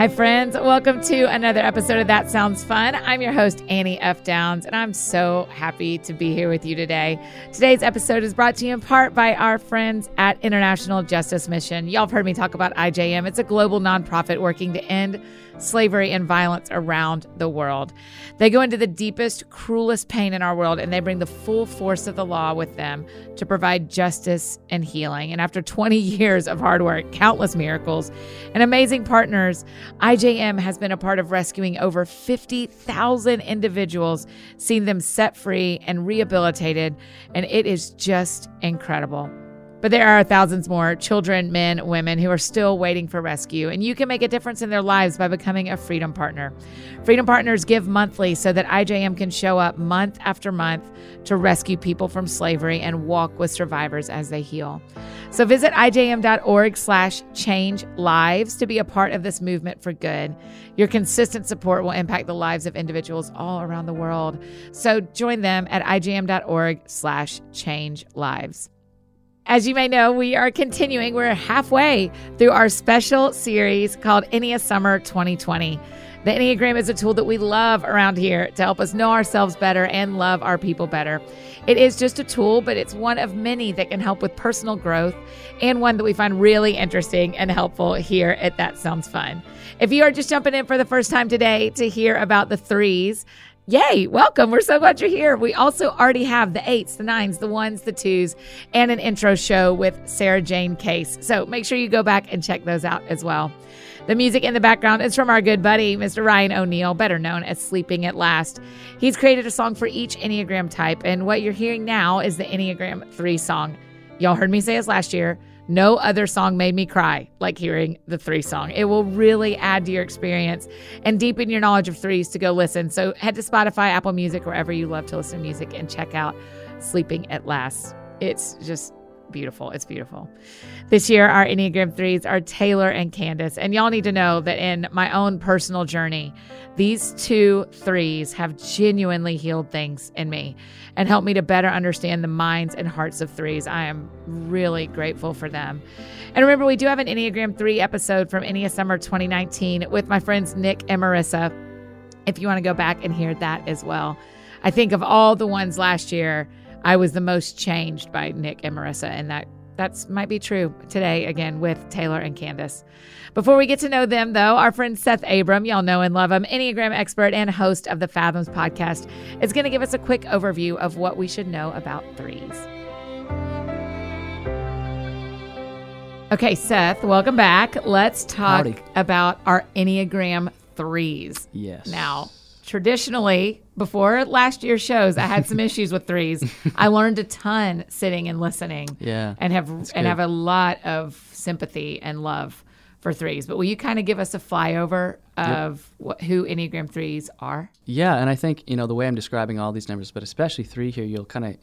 Hi, friends. Welcome to another episode of That Sounds Fun. I'm your host, Annie F. Downs, and I'm so happy to be here with you today. Today's episode is brought to you in part by our friends at International Justice Mission. Y'all have heard me talk about IJM. It's a global nonprofit working to end slavery and violence around the world. They go into the deepest, cruelest pain in our world and they bring the full force of the law with them to provide justice and healing. And after 20 years of hard work, countless miracles, and amazing partners, IJM has been a part of rescuing over 50,000 individuals, seeing them set free and rehabilitated, and it is just incredible. But there are thousands more children, men, women who are still waiting for rescue, and you can make a difference in their lives by becoming a Freedom Partner. Freedom Partners give monthly so that IJM can show up month after month to rescue people from slavery and walk with survivors as they heal. So visit ijm.org slash change lives to be a part of this movement for good. Your consistent support will impact the lives of individuals all around the world. So join them at ijm.org slash change lives. As you may know, we are continuing, we're halfway through our special series called Ennea Summer 2020. The Enneagram is a tool that we love around here to help us know ourselves better and love our people better. It is just a tool, but it's one of many that can help with personal growth and one that we find really interesting and helpful here at That Sounds Fun. If you are just jumping in for the first time today to hear about the threes, Yay, welcome. We're so glad you're here. We also already have the eights, the nines, the ones, the twos, and an intro show with Sarah Jane Case. So make sure you go back and check those out as well. The music in the background is from our good buddy, Mr. Ryan O'Neal, better known as Sleeping at Last. He's created a song for each Enneagram type, and what you're hearing now is the Enneagram 3 song. Y'all heard me say this last year. No other song made me cry like hearing the three song. It will really add to your experience and deepen your knowledge of threes to go listen. So head to Spotify, Apple Music, wherever you love to listen to music, and check out Sleeping at Last. It's just beautiful. It's beautiful. This year, our Enneagram threes are Taylor and Candace. And y'all need to know that in my own personal journey, these two threes have genuinely healed things in me and helped me to better understand the minds and hearts of threes. I am really grateful for them. And remember, we do have an Enneagram 3 episode from Ennea Summer 2019 with my friends Nick and Marissa. If you want to go back and hear that as well. I think of all the ones last year, I was the most changed by Nick and Marissa, and that that's might be true today again with Taylor and Candace. Before we get to know them, though, our friend Seth Abram, y'all know and love him, Enneagram expert and host of the Fathoms podcast, is going to give us a quick overview of what we should know about threes. Okay, Seth, welcome back. Let's talk Howdy. about our Enneagram threes. Yes. Now, traditionally, before last year's shows, I had some issues with threes. I learned a ton sitting and listening. Yeah, And have and good. have a lot of sympathy and love for threes. But will you kind of give us a flyover of what, who Enneagram threes are? Yeah, and I think you know the way I'm describing all these numbers, but especially three here, you'll kind of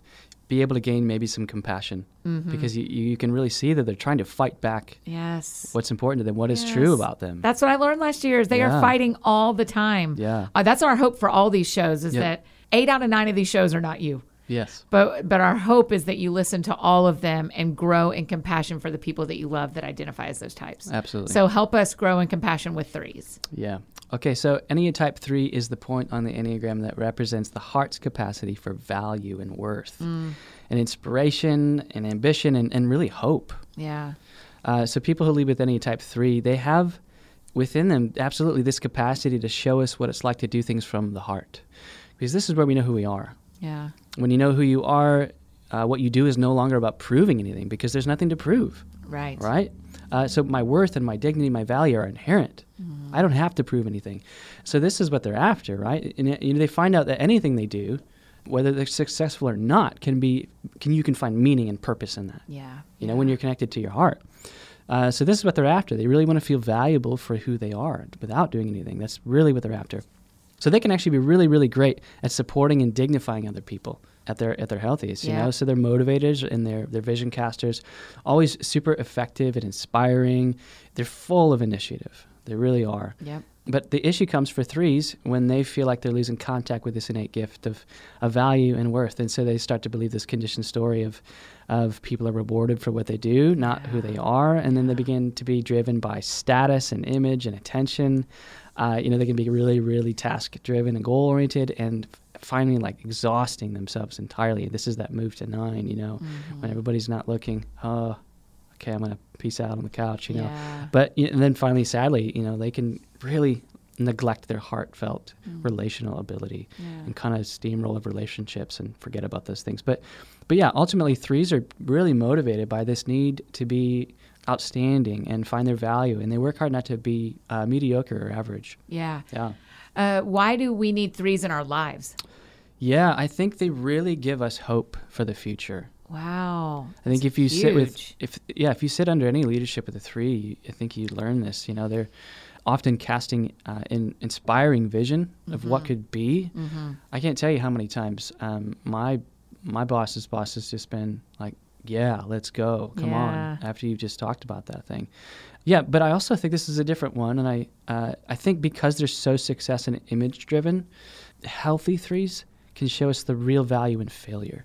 be able to gain maybe some compassion Mm-hmm. because you, you can really see that they're trying to fight back Yes. what's important to them, what is true about them. That's what I learned last year is they are fighting all the time. Yeah. Uh, that's our hope for all these shows is that eight out of nine of these shows are not you. yes. But but our hope is that you listen to all of them and grow in compassion for the people that you love that identify as those types. Absolutely. So help us grow in compassion with threes. Yeah. Okay, so Enneatype 3 is the point on the Enneagram that represents the heart's capacity for value and worth, Mm. and inspiration and ambition and, and really hope. Yeah. Uh, so people who lead with Enneatype 3, they have within them absolutely this capacity to show us what it's like to do things from the heart. Because this is where we know who we are. Yeah. When you know who you are, uh, what you do is no longer about proving anything because there's nothing to prove, Right. right? Uh, so my worth and my dignity, my value are inherent. I don't have to prove anything. So this is what they're after, right? And you know, they find out that anything they do, whether they're successful or not, can be can you can find meaning and purpose in that. Yeah. You know, when you're connected to your heart. Uh, so this is what they're after. They really want to feel valuable for who they are without doing anything. That's really what they're after. So they can actually be really, really great at supporting and dignifying other people at their at their healthiest. You Yeah. know, so they're motivators and they're they're vision casters, always super effective and inspiring. They're full of initiative. They really are. Yep. but the issue comes for threes when they feel like they're losing contact with this innate gift of, of value and worth. And so they start to believe this conditioned story of, of people are rewarded for what they do, not who they are. And then they begin to be driven by status and image and attention. Uh, you know, they can be really, really task driven and goal oriented and f- finally like exhausting themselves entirely. This is that move to nine, you know, when everybody's not looking, oh, okay, I'm to peace out on the couch, you know. Yeah. But and then finally, sadly, you know, they can really neglect their heartfelt relational ability and kind of steamroll of relationships and forget about those things. But but yeah, ultimately threes are really motivated by this need to be outstanding and find their value and they work hard not to be uh, mediocre or average. Yeah. Yeah. Uh, why do we need threes in our lives? Yeah, I think they really give us hope for the future. Wow. I think if you sit with if yeah, if you sit under any leadership with a three, I think you learn this. You know, they're often casting uh, an inspiring vision of what Mm-hmm. could be. I can't tell you how many times um, my my boss's boss has just been like, "Yeah, let's go, come Yeah. on." After you've just talked about that thing, yeah. But I also think this is a different one, and I uh, I think because they're so success and image driven, healthy threes can show us the real value in failure.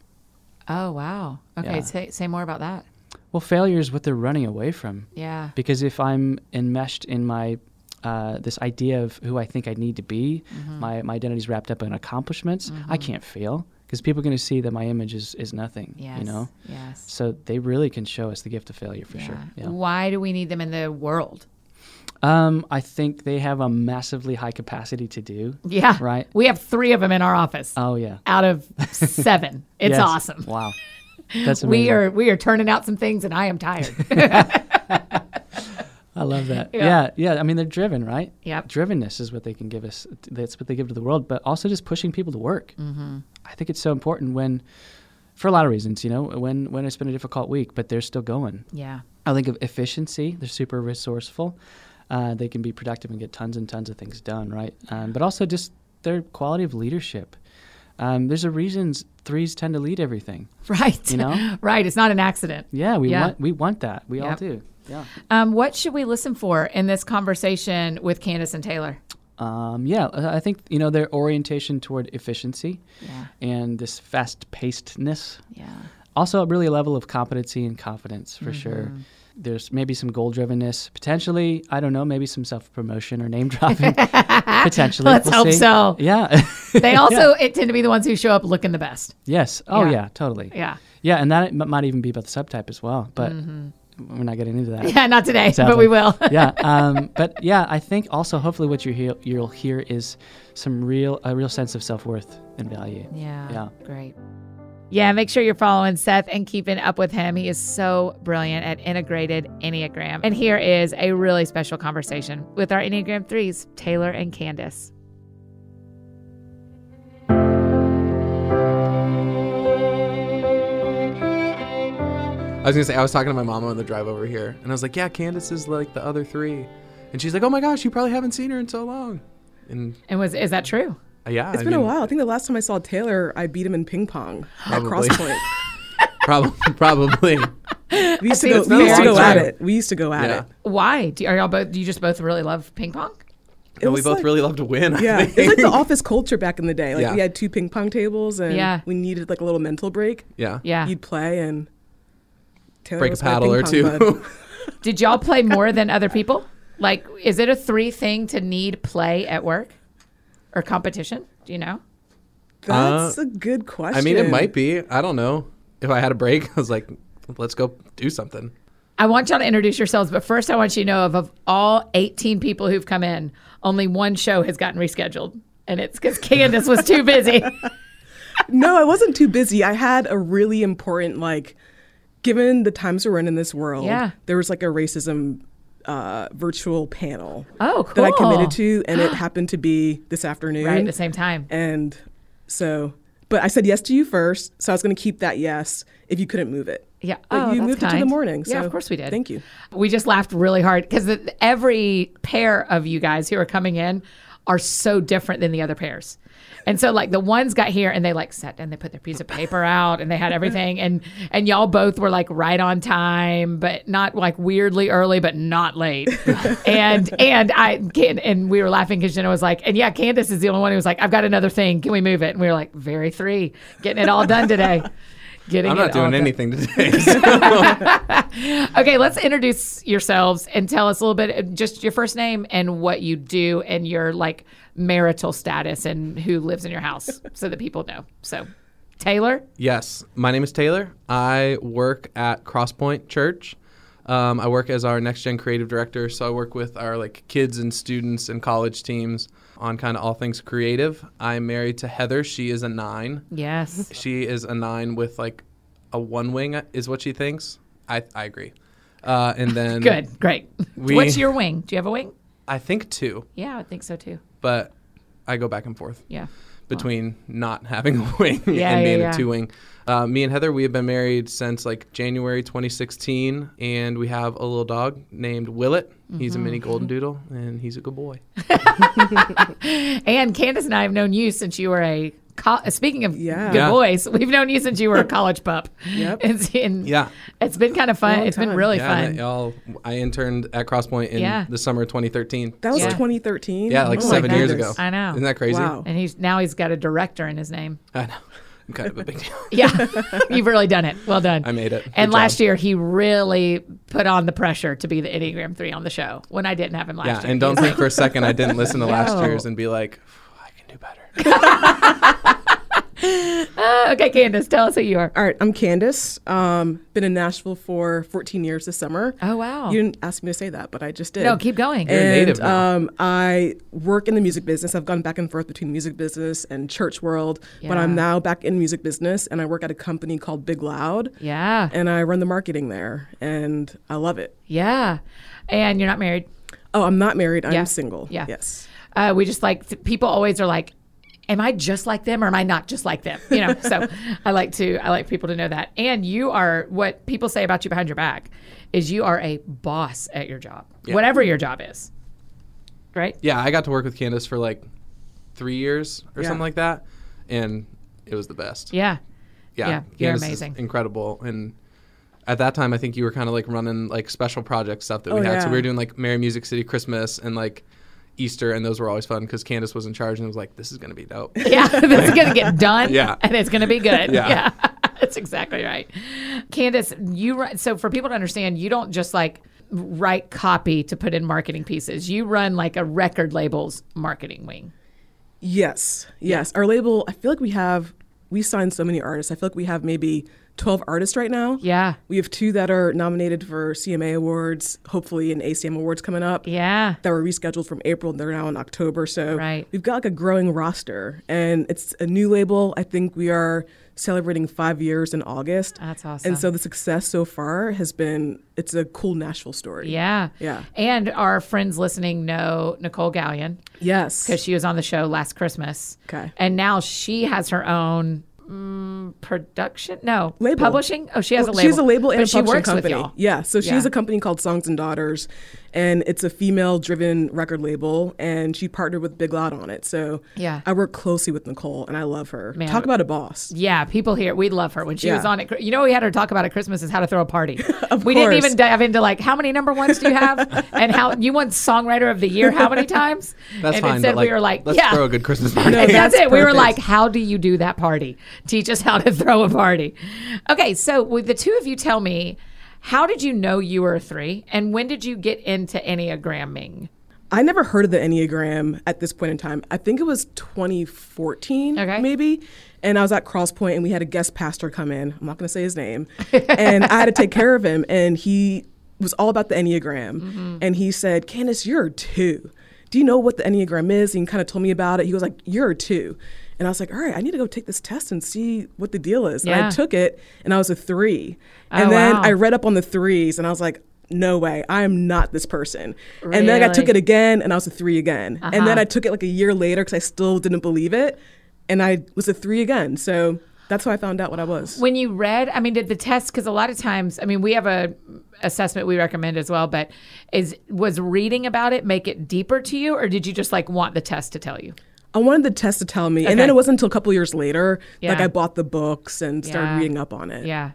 Oh, wow. Okay. Yeah. Say, say more about that. Well, failure is what they're running away from. Yeah. Because if I'm enmeshed in my uh, this idea of who I think I need to be, Mm-hmm. my my identity's wrapped up in accomplishments. I can't fail because people are going to see that my image is is nothing. Yes. You know. Yes. So they really can show us the gift of failure for Yeah. sure. Yeah. Why do we need them in the world? Um, I think they have a massively high capacity to do. Yeah. Right. We have three of them in our office Oh yeah. out of seven. It's Yes. awesome. Wow. That's amazing. We are we are turning out some things, and I am tired. I love that. Yeah. Yeah. yeah, I mean, they're driven, right? Yep. Drivenness is what they can give us. That's what they give to the world, but also just pushing people to work. Mm-hmm. I think it's so important when, for a lot of reasons, you know, when when it's been a difficult week, but they're still going. yeah. I think of efficiency. They're super resourceful. Uh, they can be productive and get tons and tons of things done, right? Um, but also just their quality of leadership. Um, there's a reason threes tend to lead everything. Right. You know? right. It's not an accident. Yeah, we Yeah. want we want that. We all do. Yeah. Um, what should we listen for in this conversation with Candace and Taylor? Um, yeah, I I think you know their orientation toward efficiency Yeah. and this fast pacedness. Yeah. Also, really a level of competency and confidence for sure. Mm-hmm. There's maybe some goal drivenness, potentially. I don't know, maybe some self promotion or name dropping. potentially, Let's We'll hope see. so. Yeah. They also it tend to be the ones who show up looking the best. yes. Oh Yeah. yeah. totally. Yeah. Yeah, and that m- might even be about the subtype as well, but we're not getting into that. Mm-hmm. Yeah, not today, but we will. yeah, um, but yeah, I think also hopefully what you hear, you'll hear is some real a real sense of self worth and value. Yeah. Yeah. Great. Yeah, make sure you're following Seth and keeping up with him. He is so brilliant at integrated Enneagram. And here is a really special conversation with our Enneagram threes, Taylor and Candace. I was gonna say I was talking to my mom on the drive over here, and I was like, "Yeah, Candace is like the other three. and she's like, "Oh my gosh, you probably haven't seen her in so long." And And was is that true? Yeah, It's I been a while. I think the last time I saw Taylor, I beat him in ping pong at CrossPoint. Probably, probably. We used to go. We used to go at it. We used to go at Yeah. it. Why? Do, are y'all both? Do you just both really love ping pong? It No, we both like- really love to win. I Yeah, think. it's like the office culture back in the day. Like Yeah. we had two ping pong tables, and Yeah. we needed like a little mental break. yeah. Yeah. You'd play and Taylor Break a paddle or two. Did y'all play more than other people? Like, is it a three thing to need play at work or competition? Do you know? That's a good question. Uh, I mean, it might be. I don't know. If I had a break, I was like, "Let's go do something." I want y'all to introduce yourselves, but first I want you to know of, of all 18 people who've come in, only one show has gotten rescheduled. And it's because Candace was too busy. No, I wasn't too busy. I had a really important like, given the times we're in in this world. Yeah. there was like a racism uh, virtual panel Oh, cool. that I committed to, and it happened to be this afternoon. Right at the same time. And so, but I said yes to you first, so I was going to keep that yes if you couldn't move it. Yeah. But oh, you moved it to the kind. morning. yeah, of course we did. Thank you. We just laughed really hard because every pair of you guys who are coming in are so different than the other pairs. And so like the ones got here and they like sat down, they put their piece of paper out and they had everything and and y'all both were like right on time, but not like weirdly early, but not late. and and I can and we were laughing because Jenna was like, and yeah, Candace is the only one who was like, I've got another thing. Can we move it? And we were like, very three, getting it all done today. Getting I'm not doing anything today. so- Okay, let's introduce yourselves and tell us a little bit uh, just your first name and what you do and your like marital status and who lives in your house so that people know. So, Taylor, yes, my name is Taylor. I work at Crosspoint Church. Um, I work as our next gen creative director, so I work with our like kids and students and college teams on kind of all things creative. I'm married to Heather. She is a nine. yes. She is a nine with like a one wing, is what she thinks. I I agree. Uh, and then Good, great. We- What's your wing? Do you have a wing? I think two, Yeah, I think so too. But I go back and forth. Yeah. between not having a wing Yeah, and being yeah, yeah. a two wing. Uh, me and Heather, we have been married since like January 2016, and we have a little dog named Willet. He's a Mm-hmm. mini golden doodle, and he's a good boy. And Candace and I have known you since you were a. Co- speaking of Yeah. good Yeah. boys, we've known you since you were a college pup. Yep. It's, and Yeah, it's been kind of fun. Long It's been really yeah. fun. Y'all, I interned at Crosspoint in Yeah. the summer of 2013. That was Yeah. 2013. Yeah, like Oh my seven years ago. I know. Isn't that crazy? Wow. And he's now he's got a director in his name. I know. I'm kind of a big deal. Yeah, you've really done it. Well done. I made it. And Good last year, he really put on the pressure to be the Enneagram 3 on the show when I didn't have him last Yeah, year. and don't think for a second I didn't listen to last No. year's and be like, I can do better. Uh, okay, Candace, tell us who you are. All right, I'm Candace. Um, been in Nashville for 14 years this summer. Oh, wow. You didn't ask me to say that, but I just did. No, keep going. You're a and native now. um, I work in the music business. I've gone back and forth between music business and church world, but I'm now back in music business, and I work at a company called Big Loud, Yeah. and I run the marketing there, and I love it. Yeah. And you're not married. Oh, I'm not married. I'm Yeah. single. Yeah. Yes. Uh, we just like, people always are like, am I just like them or am I not just like them? You know, so I like to, I like people to know that. And you are, what people say about you behind your back is you are a boss at your job, whatever your job is. Right? yeah, I got to work with Candace for like three years or Yeah. something like that, and it was the best. Yeah. yeah, Yeah, you're Candace is amazing. incredible. And at that time, I think you were kind of like running like special project stuff that we Oh, had. So we were doing like Merry Music City Christmas and like Easter, and those were always fun because Candace was in charge and was like, "This is gonna be dope." Yeah, this is going to get done. Yeah. And it's going to be good. Yeah. Yeah. That's exactly right. Candace, you run, so for people to understand, you don't just like write copy to put in marketing pieces. You run like a record label's marketing wing. Yes, yes. Our label, I feel like we have, we signed so many artists. I feel like we have maybe 12 artists right now. Yeah. We have two that are nominated for CMA Awards, hopefully an ACM Awards coming up. Yeah. That were rescheduled from April. And they're now in October. So Right. we've got like a growing roster. And it's a new label. I think we are celebrating five years in August. That's awesome. And so the success so far has been, it's a cool Nashville story. Yeah. Yeah. And our friends listening know Nicolle Galyon Yes. because she was on the show last Christmas. Okay. And now she has her own mm, production. No. Label. Publishing? Oh, she has a label. She has a label and but a she publishing works company. Yeah, so she Yeah. has a company called Songs and Daughters, and it's a female-driven record label, and she partnered with Big Loud on it. So Yeah. I work closely with Nicolle, and I love her. Man. Talk about a boss. Yeah, people here, we love her. When she Yeah. was on it, you know, we had her talk about at Christmas is how to throw a party. Of we didn't even dive into like how many number ones do you have, and how you won songwriter of the year how many times? That's and fine. instead like, we were like, let's yeah, throw a good Christmas party. No, and that's, That's it. We were like, how do you do that party? Teach us how to throw a party. Okay, so with the two of you, tell me, how did you know you were a three, and when did you get into enneagramming? I never heard of the Enneagram at this point in time. I think it was 2014, Okay. maybe. And I was at Crosspoint, and we had a guest pastor come in. I'm not going to say his name. and I had to take care of him. And he was all about the Enneagram. Mm-hmm. And he said, Candace, you're a two. Do you know what the Enneagram is? And he kind of told me about it. He was like, You're a two. And I was like, All right, I need to go take this test and see what the deal is. And Yeah. I took it, and I was a three. Oh, and then wow. I read up on the threes, and I was like, no way, I am not this person. And then I took it again and I was a three again. And then Uh-huh. I took it like a year later because I still didn't believe it. And I was a three again. So That's how I found out what I was. When you read, I mean, did the test? Because a lot of times, I mean, we have a assessment we recommend as well. But is was reading about it make it deeper to you, or did you just like want the test to tell you? I wanted the test to tell me, and then it wasn't until a couple years later, like I bought the books and started Yeah. reading up on it. Yeah.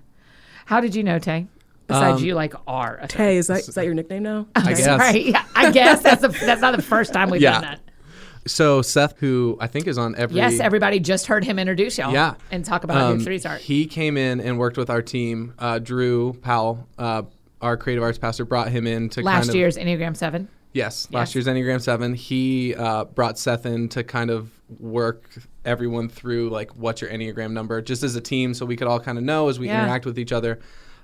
How did you know Tay? Besides Um, you like are a Tay, is that is that your nickname now? I guess. Right. Yeah, I guess that's the, that's not the first time we've Yeah. done that. So Seth, who I think is on every Yes, everybody just heard him introduce y'all. Yeah. And talk about Um, who threes are. He came in and worked with our team. Uh, Drew Powell, uh, our creative arts pastor, brought him in to Last kind of, year's Enneagram Seven. Yes, Yes. last year's Enneagram Seven. He uh, brought Seth in to kind of work everyone through like what's your Enneagram number, just as a team, so we could all kind of know as we Yeah. interact with each other.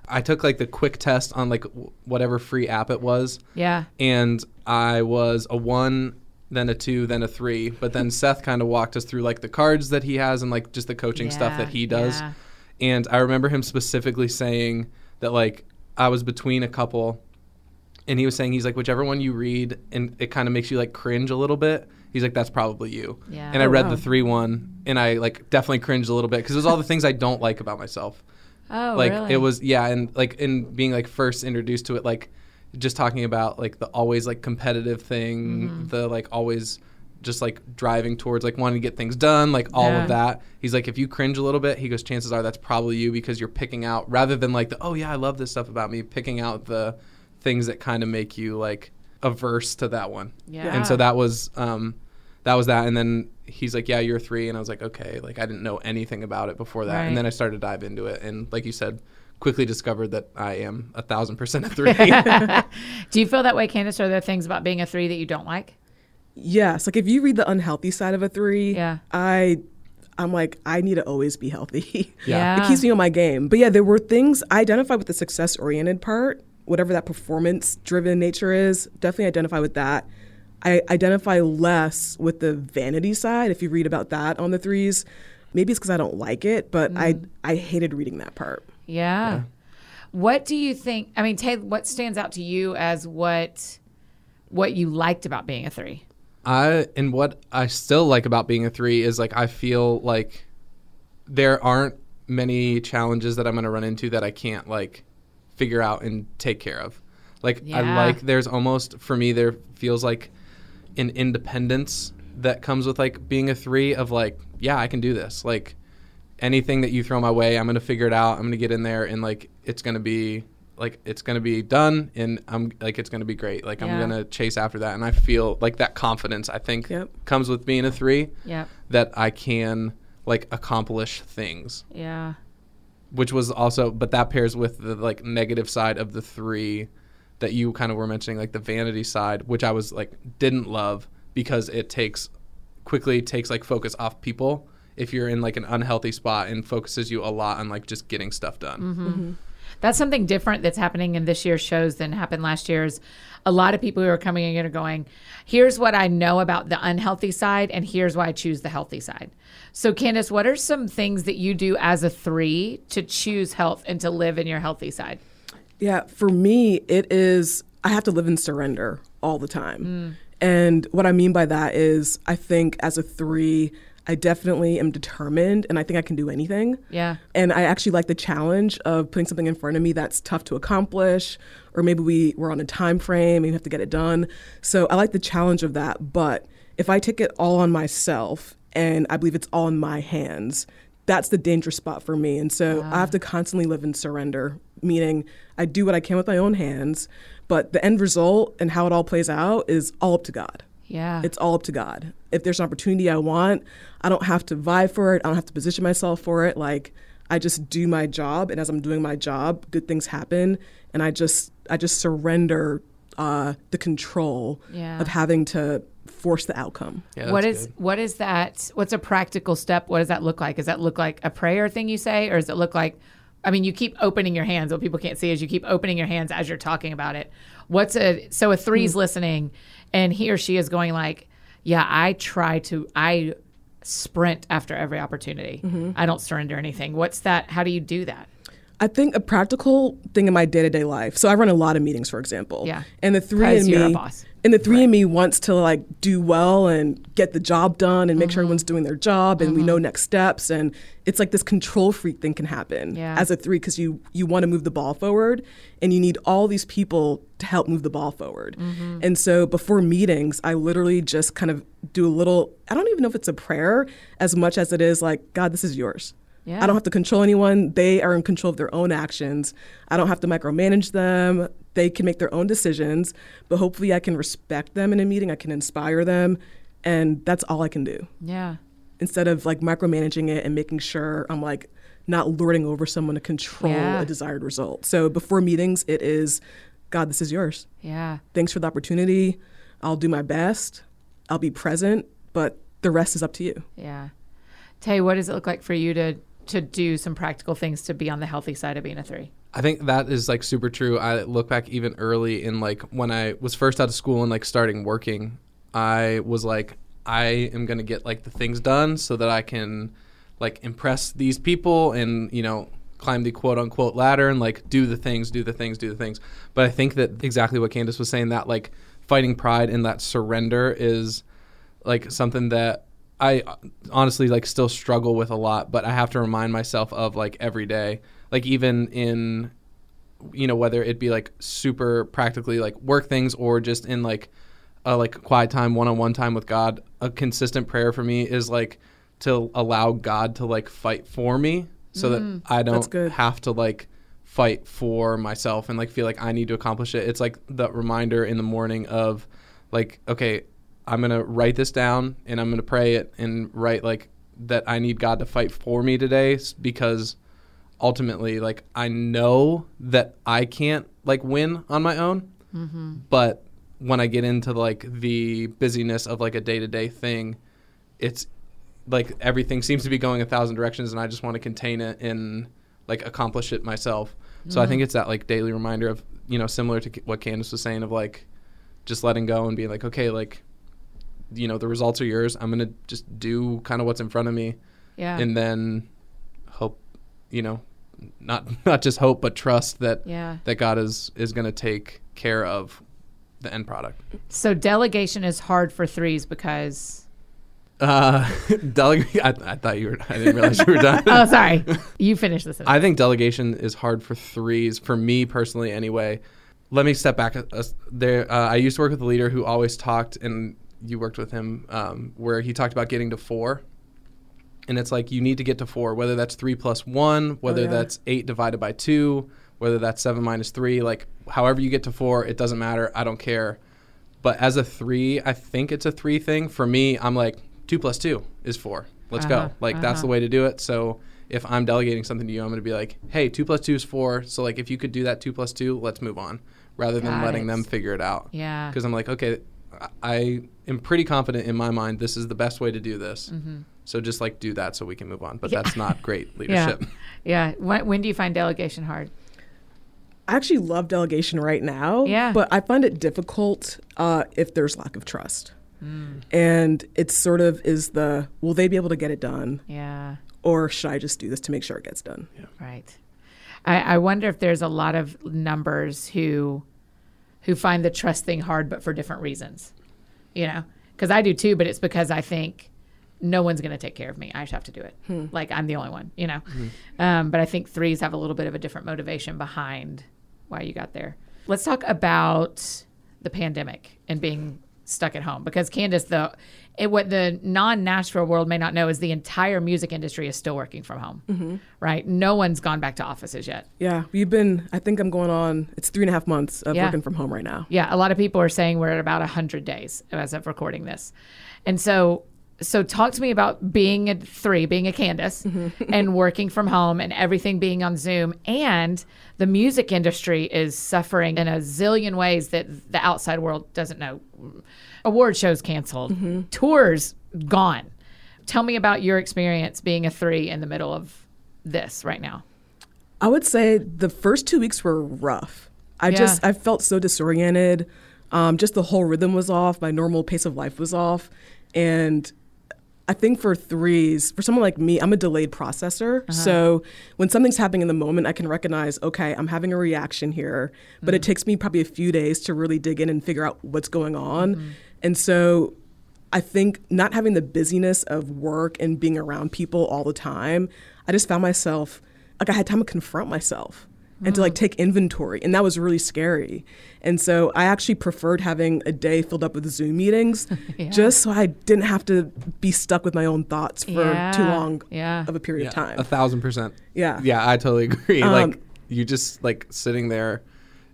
I took like the quick test on like w- whatever free app it was, Yeah. and I was a one, then a two, then a three. But then Seth kind of walked us through like the cards that he has and like just the coaching stuff that he does. yeah. And I remember him specifically saying that like I was between a couple and he was saying he's like whichever one you read and it kind of makes you like cringe a little bit. He's like that's probably you. Yeah. And I Oh, read wow. the 3 one and I like definitely cringed a little bit because it was all the things I don't like about myself Oh, like really? it was yeah and like in being like first introduced to it like just talking about like the always like competitive thing Mm-hmm. the like always just like driving towards like wanting to get things done like all Yeah. of that he's like if you cringe a little bit he goes chances are that's probably you because you're picking out rather than like the oh yeah i love this stuff about me picking out the things that kind of make you like averse to that one Yeah. and so that was um that was that and then he's like yeah you're three and i was like okay like i didn't know anything about it before that Right. and then i started to dive into it and like you said quickly discovered that i am a thousand percent a three Do you feel that way, Candace? Are there things about being a three that you don't like? Yes, like if you read the unhealthy side of a three, Yeah. I, I'm like I need to always be healthy. Yeah. it keeps me on my game. But yeah, there were things I identified with the success oriented part, whatever that performance driven nature is. Definitely identify with that. I identify less with the vanity side. If you read about that on the threes, maybe it's because I don't like it, but I mm. I hated reading that part. Yeah. What do you think? I mean, Tay, what stands out to you as what what you liked about being a three? I and what I still like about being a three is like I feel like there aren't many challenges that I'm going to run into that I can't like figure out and take care of. Like Yeah. I like there's almost for me there feels like an independence that comes with like being a three of like yeah I can do this like anything that you throw my way I'm going to figure it out I'm going to get in there and like it's going to be like it's going to be done and I'm like it's going to be great like Yeah. I'm going to chase after that and I feel like that confidence I think Yep. comes with being a 3 Yep. that I can like accomplish things Yeah. Which was also but that pairs with the like negative side of the 3 that you kind of were mentioning like the vanity side which I was like didn't love because it takes quickly takes like focus off people. If you're in like an unhealthy spot and focuses you a lot on like just getting stuff done. Mm-hmm. Mm-hmm. That's something different that's happening in this year's shows than happened last year's. A lot of people who are coming in are going, here's what I know about the unhealthy side, and here's why I choose the healthy side. So, Candace, what are some things that you do as a three to choose health and to live in your healthy side? Yeah, for me, it is, I have to live in surrender all the time. Mm. And what I mean by that is, I think as a three, I definitely am determined and I think I can do anything. Yeah. And I actually like the challenge of putting something in front of me that's tough to accomplish, or maybe we, we're on a time frame and we have to get it done. So I like the challenge of that. But if I take it all on myself and I believe it's all in my hands, that's the dangerous spot for me. And so I have to ah. constantly live in surrender, meaning I do what I can with my own hands, but the end result and how it all plays out is all up to God. Yeah. It's all up to God. If there's an opportunity I want, I don't have to vie for it. I don't have to position myself for it. Like I just do my job, and as I'm doing my job, good things happen, and I just I just surrender uh, the control Yeah. of having to force the outcome. Yeah, what that's is good. what is that? What's a practical step? What does that look like? Does that look like a prayer thing you say, or does it look like? I mean, you keep opening your hands. What people can't see is you keep opening your hands as you're talking about it. What's a so a three's listening, and he or she is going like, "Yeah, I try to I sprint after every opportunity. Mm-hmm. I don't surrender anything." What's that? How do you do that? I think a practical thing in my day to day life. So I run a lot of meetings, for example. Yeah. And the three in you're a boss. And the three in me wants to like do well and get the job done and make Mm-hmm. sure everyone's doing their job and we know next steps and it's like this control freak thing can happen Yeah. as a three because you you want to move the ball forward and you need all these people to help move the ball forward. Mm-hmm. And so before meetings, I literally just kind of do a little. I don't even know if it's a prayer as much as it is like God, this is yours. Yeah. I don't have to control anyone. They are in control of their own actions. I don't have to micromanage them. They can make their own decisions, but hopefully I can respect them in a meeting. I can inspire them, and that's all I can do. Yeah. Instead of like micromanaging it and making sure I'm like not lording over someone to control Yeah. a desired result. So before meetings, it is God, this is yours. Yeah. Thanks for the opportunity. I'll do my best. I'll be present, but the rest is up to you. Yeah. Tay, what does it look like for you to to do some practical things to be on the healthy side of being a three? I think that is like super true. I look back even early in like when I was first out of school and like starting working, I was like, I am gonna get like the things done so that I can like impress these people and you know climb the quote unquote ladder and like do the things, do the things, do the things. But I think that exactly what Candace was saying that like fighting pride and that surrender is like something that I honestly like still struggle with a lot, but I have to remind myself of like every day. Like even in you know whether it be like super practically like work things or just in like a like quiet time one-on-one time with God, a consistent prayer for me is like to allow God to like fight for me so that mm. I don't have to like fight for myself and like feel like I need to accomplish it. It's like the reminder in the morning of like okay, I'm to write this down and I'm to pray it and write like that I need God to fight for me today because ultimately like I know that I can't like win on my own. Mm-hmm. But when I get into like the busyness of like a day-to-day thing, it's like everything seems to be going a thousand directions and I just want to contain it and like accomplish it myself. So I think mm-hmm. it's that like daily reminder of, you know, similar to what Candace was saying of like just letting go and being like, okay, like, you know, the results are yours. I'm going to just do kind of what's in front of me Yeah. and then hope, you know, not, not just hope, but trust that, yeah. that God is, is going to take care of the end product. So delegation is hard for threes because Uh, delegate. I, I thought you were. I didn't realize you were done. Oh, sorry. You finish this. I think delegation is hard for threes, for me personally, anyway. Let me step back. A- there, uh, I used to work with a leader who always talked, and you worked with him, um, where he talked about getting to four. And it's like you need to get to four, whether that's three plus one, whether yeah. that's eight divided by two, whether that's seven minus three. Like, however you get to four, it doesn't matter. I don't care. But as a three, I think it's a three thing. For me, I'm like, two plus two is four. Let's Uh-huh, go. Like, that's the uh-huh. way to do it. So if I'm delegating something to you, I'm going to be like, hey, two plus two is four. So, like, if you could do that two plus two, let's move on rather than letting it. them figure it out. Yeah. Because I'm like, okay, I- I am pretty confident in my mind this is the best way to do this. So just like do that so we can move on. But Mm-hmm. Yeah. that's not great leadership. Yeah. When, when do you find delegation hard? I actually love delegation right now. Yeah. But I find it difficult uh, if there's lack of trust. Mm. And it sort of is the will they be able to get it done? Yeah. Or should I just do this to make sure it gets done? Yeah. Right. I, I wonder if there's a lot of numbers who who find the trust thing hard, but for different reasons. You know, because I do too, but it's because I think no one's going to take care of me. I just have to do it. Like I'm the only one. You know. Um, but I think threes have a little bit of a different motivation behind why you got there. Let's talk about the pandemic and being stuck at home because Candace, the it, what the non-Nashville world may not know is the entire music industry is still working from home, mm-hmm. right? No one's gone back to offices yet. Yeah. We've been, I think I'm going on, it's three and a half months of Yeah. working from home right now. Yeah, a lot of people are saying we're at about 100 days as of recording this. And so so talk to me about being a 3, being a Candace mm-hmm. and working from home and everything being on Zoom and the music industry is suffering in a zillion ways that the outside world doesn't know. Award shows canceled, tours gone. Tell me about your experience being a 3 in the middle of this right now. I would say the first two weeks were rough. I Yeah. just I felt so disoriented. Um, just the whole rhythm was off. My normal pace of life was off, and I think for threes, for someone like me, I'm a delayed processor. Uh-huh. So when something's happening in the moment, I can recognize, okay, I'm having a reaction here, but it mm. takes me probably a few days to really dig in and figure out what's going on. Mm-hmm. And so I think not having the busyness of work and being around people all the time, I just found myself like I had time to confront myself and to like take inventory and that was really scary and so i actually preferred having a day filled up with zoom meetings Yeah. just so i didn't have to be stuck with my own thoughts for too long Yeah. of a period Yeah, of time A thousand percent. Yeah. Yeah, I totally agree. Um, like you just like sitting there,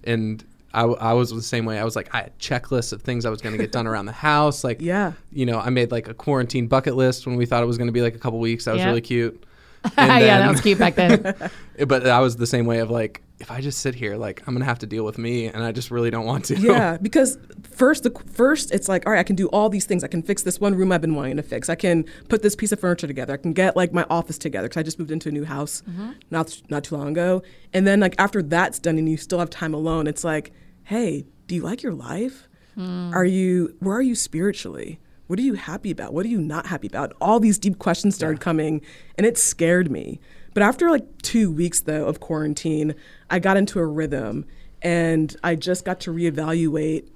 and I, I was the same way. I was like I had checklists of things I was going to get done around the house. Like Yeah. you know, I made like a quarantine bucket list when we thought it was going to be like a couple weeks. That was Yeah. really cute. yeah, that was cute back then. But I was the same way of like, if I just sit here, like I'm gonna have to deal with me, and I just really don't want to. yeah because first the first it's like all right i can do all these things. I can fix this one room i've been wanting to fix. I can put this piece of furniture together. I can get like my office together because i just moved into a new house mm-hmm. not not too long ago. And then like after that's done and you still have time alone it's like hey do you like your life? Hmm. Are you where are you spiritually? What are you happy about? What are you not happy about? All these deep questions started coming and it scared me but after like two weeks though of quarantine i got into a rhythm and i just got to reevaluate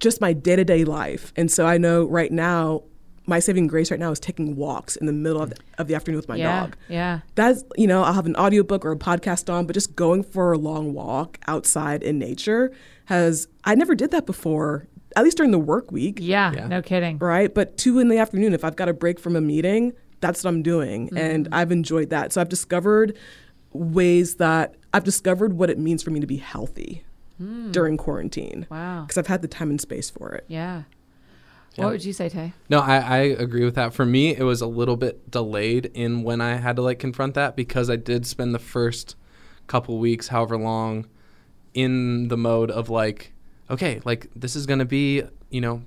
just my day to day life. And so I know right now, my saving grace right now is taking walks in the middle of the, of the afternoon with my yeah. dog. Yeah. That's, you know, I'll have an audiobook or a podcast on, but just going for a long walk outside in nature has, I never did that before, at least during the work week, Yeah. Yeah. No kidding. right? But two in the afternoon, if I've got a break from a meeting, that's what I'm doing. Mm-hmm. And I've enjoyed that. So I've discovered ways that I've discovered what it means for me to be healthy hmm. during quarantine Wow. because I've had the time and space for it. Yeah. Yeah. What would you say, Tay? No, I, I agree with that. For me, it was a little bit delayed in when I had to like confront that because I did spend the first couple weeks, however long, in the mode of like, okay, like this is gonna be, you know,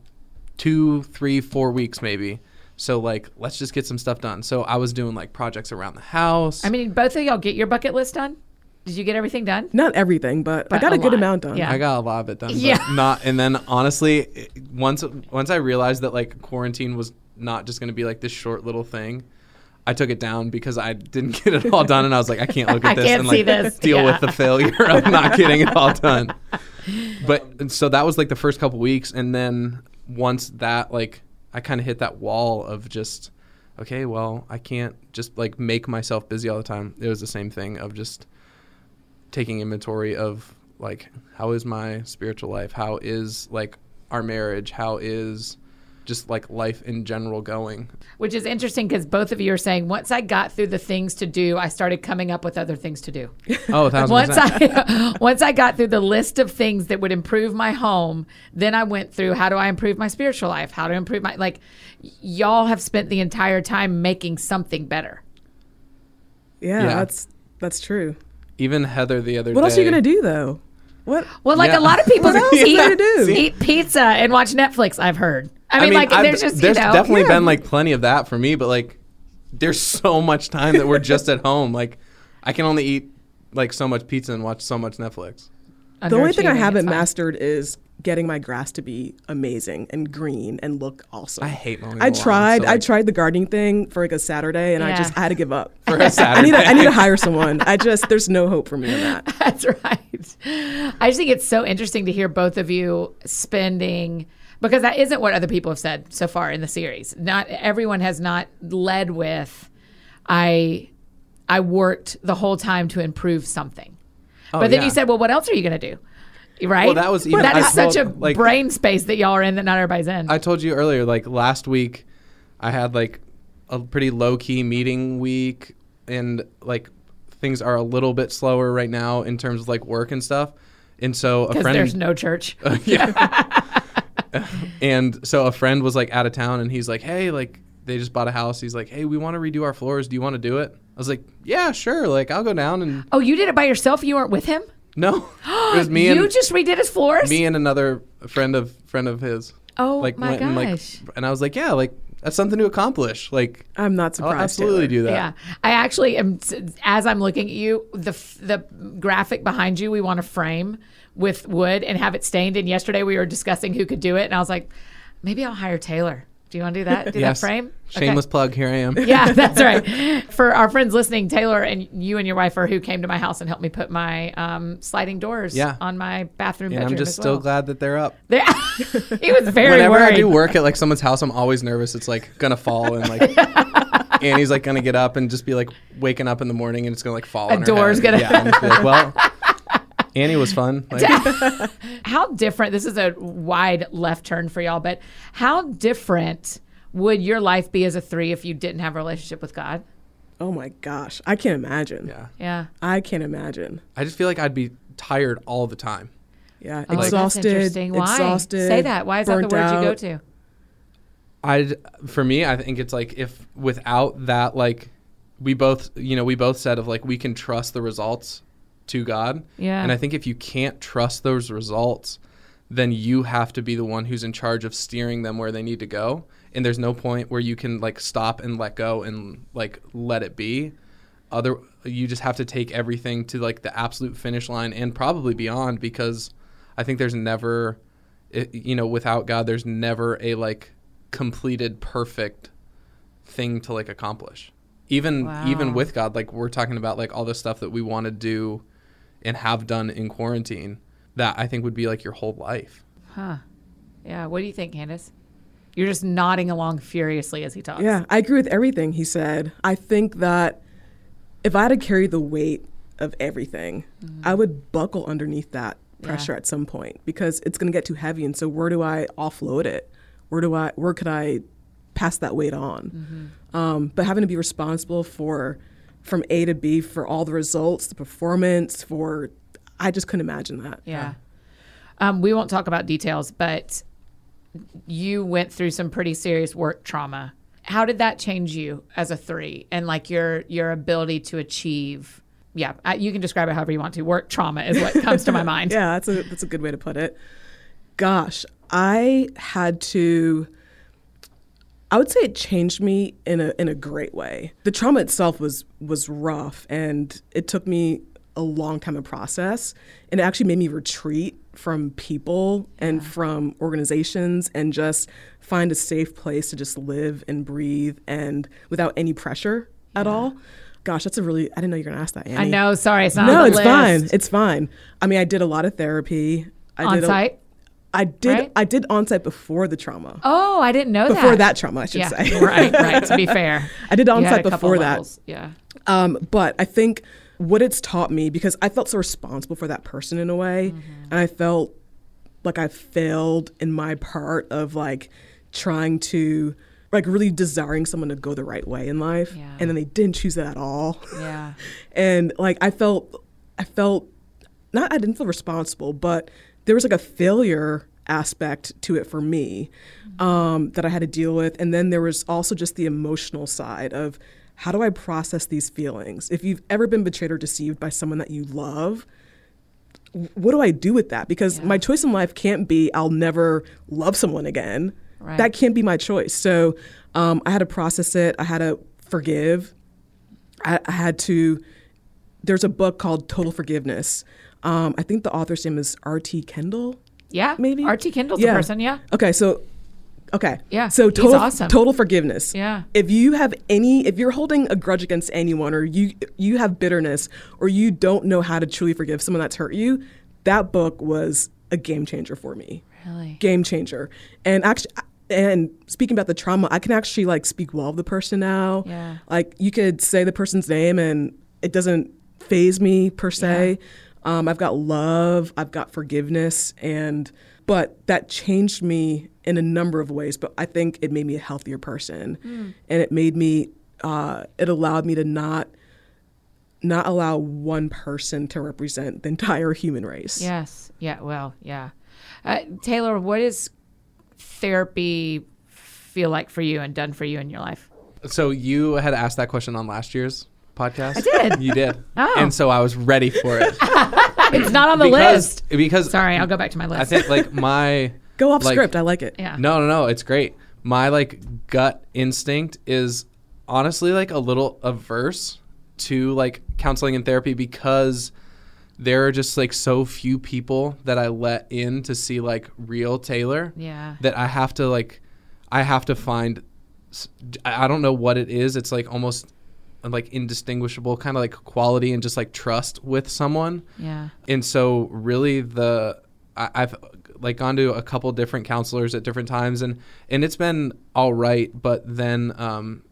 two, three, four weeks maybe. So like, let's just get some stuff done. So I was doing like projects around the house. I mean, both of y'all get your bucket list done? Did you get everything done? Not everything, but, I got a a, good lot. amount done. Yeah. I got a lot of it done. Yeah. Not and then honestly, it- once once I realized that like quarantine was not just gonna be like this short little thing, I took it down because I didn't get it all done, and I was like, I can't look at I this can't and see like this. deal Yeah. with the failure of not getting it all done. But and so that was like the first couple weeks, and then once that like I kind of hit that wall of just okay, well, I can't just like make myself busy all the time. It was the same thing of just taking inventory of like how is my spiritual life how is like our marriage how is just like life in general going Which is interesting because both of you are saying once I got through the things to do, I started coming up with other things to do. oh a thousand once. I once I got through the list of things that would improve my home, then I went through how do I improve my spiritual life? How to improve my like y'all have spent the entire time making something better. Yeah, Yeah. that's that's true. even heather the other What day else are you gonna do though? What? Well, like Yeah. a lot of people What else eat, are you gonna do? eat pizza and watch Netflix. I've heard. I mean, like I've- there's just there's you know, definitely Yeah. been like plenty of that for me but like there's so much time that we're just at home like i can only eat like so much pizza and watch so much netflix The only thing I haven't mastered is getting my grass to be amazing and green and look awesome. i hate mowing the I lawn, tried. so, I tried the gardening thing for like a Saturday, and Yeah. I just I had to give up. for a I Saturday. need to, I need to hire someone. I just there's no hope for me in that. That's right. I just think it's so interesting to hear both of you spending because that isn't what other people have said so far in the series. Not everyone has not led with I I worked the whole time to improve something. Oh, but then yeah. you said, "Well, what else are you going to do?" Right? Well, that was even- that I is such a like- brain space that y'all are in that not everybody's in. I told you earlier, like last week, I had like a pretty low key meeting week, and like things are a little bit slower right now in terms of like work and stuff. And so a because friend, there's no church. yeah, and so a friend was like out of town, and he's like, "Hey, like they just bought a house." He's like, "Hey, we want to redo our floors. Do you want to do it?" I was like, "Yeah, sure. Like I'll go down and oh, you did it by yourself. You weren't with him. no, it was me you and just redid his floors. me and another friend of friend of his." oh like my went and like gosh. and I was like, yeah, like that's something to accomplish. Like I'm not surprised. I'll absolutely Taylor. do that. Yeah, I actually am. As I'm looking at you, the the graphic behind you, we want to frame with wood and have it stained. And yesterday we were discussing who could do it, and I was like, maybe I'll hire Taylor Do you want to do that? Do yes. that frame? Okay. Shameless plug. Here I am. Yeah, that's right. For our friends listening, Taylor and you and your wife are who came to my house and helped me put my um, sliding doors Yeah. on my bathroom. And I'm just still well. glad that they're up. They- he was very Whenever worried. I do work at like someone's house, I'm always nervous. It's like gonna fall and like Annie's like gonna get up and just be like waking up in the morning and it's gonna like fall. A on her door's gonna- Yeah, like, well, Annie was fun. Like, how different this is a wide left turn for y'all but how different would your life be as a three if you didn't have a relationship with god Oh my gosh, I can't imagine. yeah. yeah I can't imagine. I just feel like I'd be tired all the time. Yeah, Oh, that's exhausted. interesting. Why? Exhausted. Say that. Why is that the burnt word you go to? I for me, I think it's like if without that, like we both, you know, we both said of like we can trust the results to God. Yeah. And I think if you can't trust those results, then you have to be the one who's in charge of steering them where they need to go. And there's no point where you can like stop and let go and like let it be. Other you just have to take everything to like the absolute finish line and probably beyond because I think there's never it, you know without God there's never a like completed perfect thing to like accomplish. Even Wow. even with God like we're talking about like all the stuff that we want to do and have done in quarantine that I think would be like your whole life. Huh. Yeah. What do you think, Candace? You're just nodding along furiously as he talks. Yeah, I agree with everything he said. I think that if I had to carry the weight of everything, I would buckle underneath that pressure at some point because it's going to get too heavy. And so, where do I offload it? Where do I? Where could I pass that weight on? Um, but having to be responsible for from A to B for all the results, the performance, for I just couldn't imagine that. Yeah. Um, we won't talk about details, but you went through some pretty serious work trauma. How did that change you as a three and like your your ability to achieve? Yeah, you can describe it however you want to. Work trauma is what comes to my mind. Yeah, that's a that's a good way to put it. Gosh, I had to I would say it changed me in a in a great way. The trauma itself was was rough and it took me a long time to process and it actually made me retreat from people and from organizations and just find a safe place to just live and breathe and without any pressure at all. Gosh, that's a really I didn't know you were gonna ask that. Annie. I know. Sorry, it's not. No, it's list. fine. It's fine. I mean, I did a lot of therapy. I On did a- site. I did. right? I did on site before the trauma. Oh, I didn't know before that. Before that trauma, I should yeah, say. right, right. To be fair, I did on-site before that. levels. Yeah. Um, but I think what it's taught me because I felt so responsible for that person in a way, Mm-hmm. and I felt like I failed in my part of like trying to like really desiring someone to go the right way in life, Yeah. and then they didn't choose that at all. Yeah. and like I felt, I felt not I didn't feel responsible, but there was like a failure aspect to it for me um, that I had to deal with, and then there was also just the emotional side of how do I process these feelings? If you've ever been betrayed or deceived by someone that you love, what do I do with that? Because Yeah. my choice in life can't be I'll never love someone again. Right. That can't be my choice. So um, I had to process it. I had to forgive. I, I had to. There's a book called Total Forgiveness. Um, I think the author's name is R.T. Kendall. Yeah. Maybe RT Kendall's Yeah. a person. Yeah. Okay, so okay, Yeah, So total awesome. total forgiveness. Yeah. If you have any, if you're holding a grudge against anyone, or you you have bitterness, or you don't know how to truly forgive someone that's hurt you, that book was a game changer for me. Really. Game changer. And actually. And speaking about the trauma, I can actually like speak well of the person now. Yeah. Like you could say the person's name and it doesn't faze me per se. Um, I've got love, I've got forgiveness, and but that changed me in a number of ways. But I think it made me a healthier person, and it made me, uh, it allowed me to not, not allow one person to represent the entire human race. Yes. Yeah. Well. Yeah. Uh, Taylor, what does therapy feel like for you and done for you in your life? So you had asked that question on last year's podcast. I did. You did. Oh. And so I was ready for it. It's not on the because, list. Because Sorry, I'll go back to my list. I think like my Go off Like- script. I like it. yeah. No, no, no. It's great. My like gut instinct is honestly like a little averse to like counseling and therapy because there are just like so few people that I let in to see like real Taylor Yeah. that I have to like I have to find. I don't know what it is. It's like almost like indistinguishable kind of like quality and just like trust with someone. Yeah. And so really the I, I've like gone to a couple different counselors at different times and and it's been all right. But then um,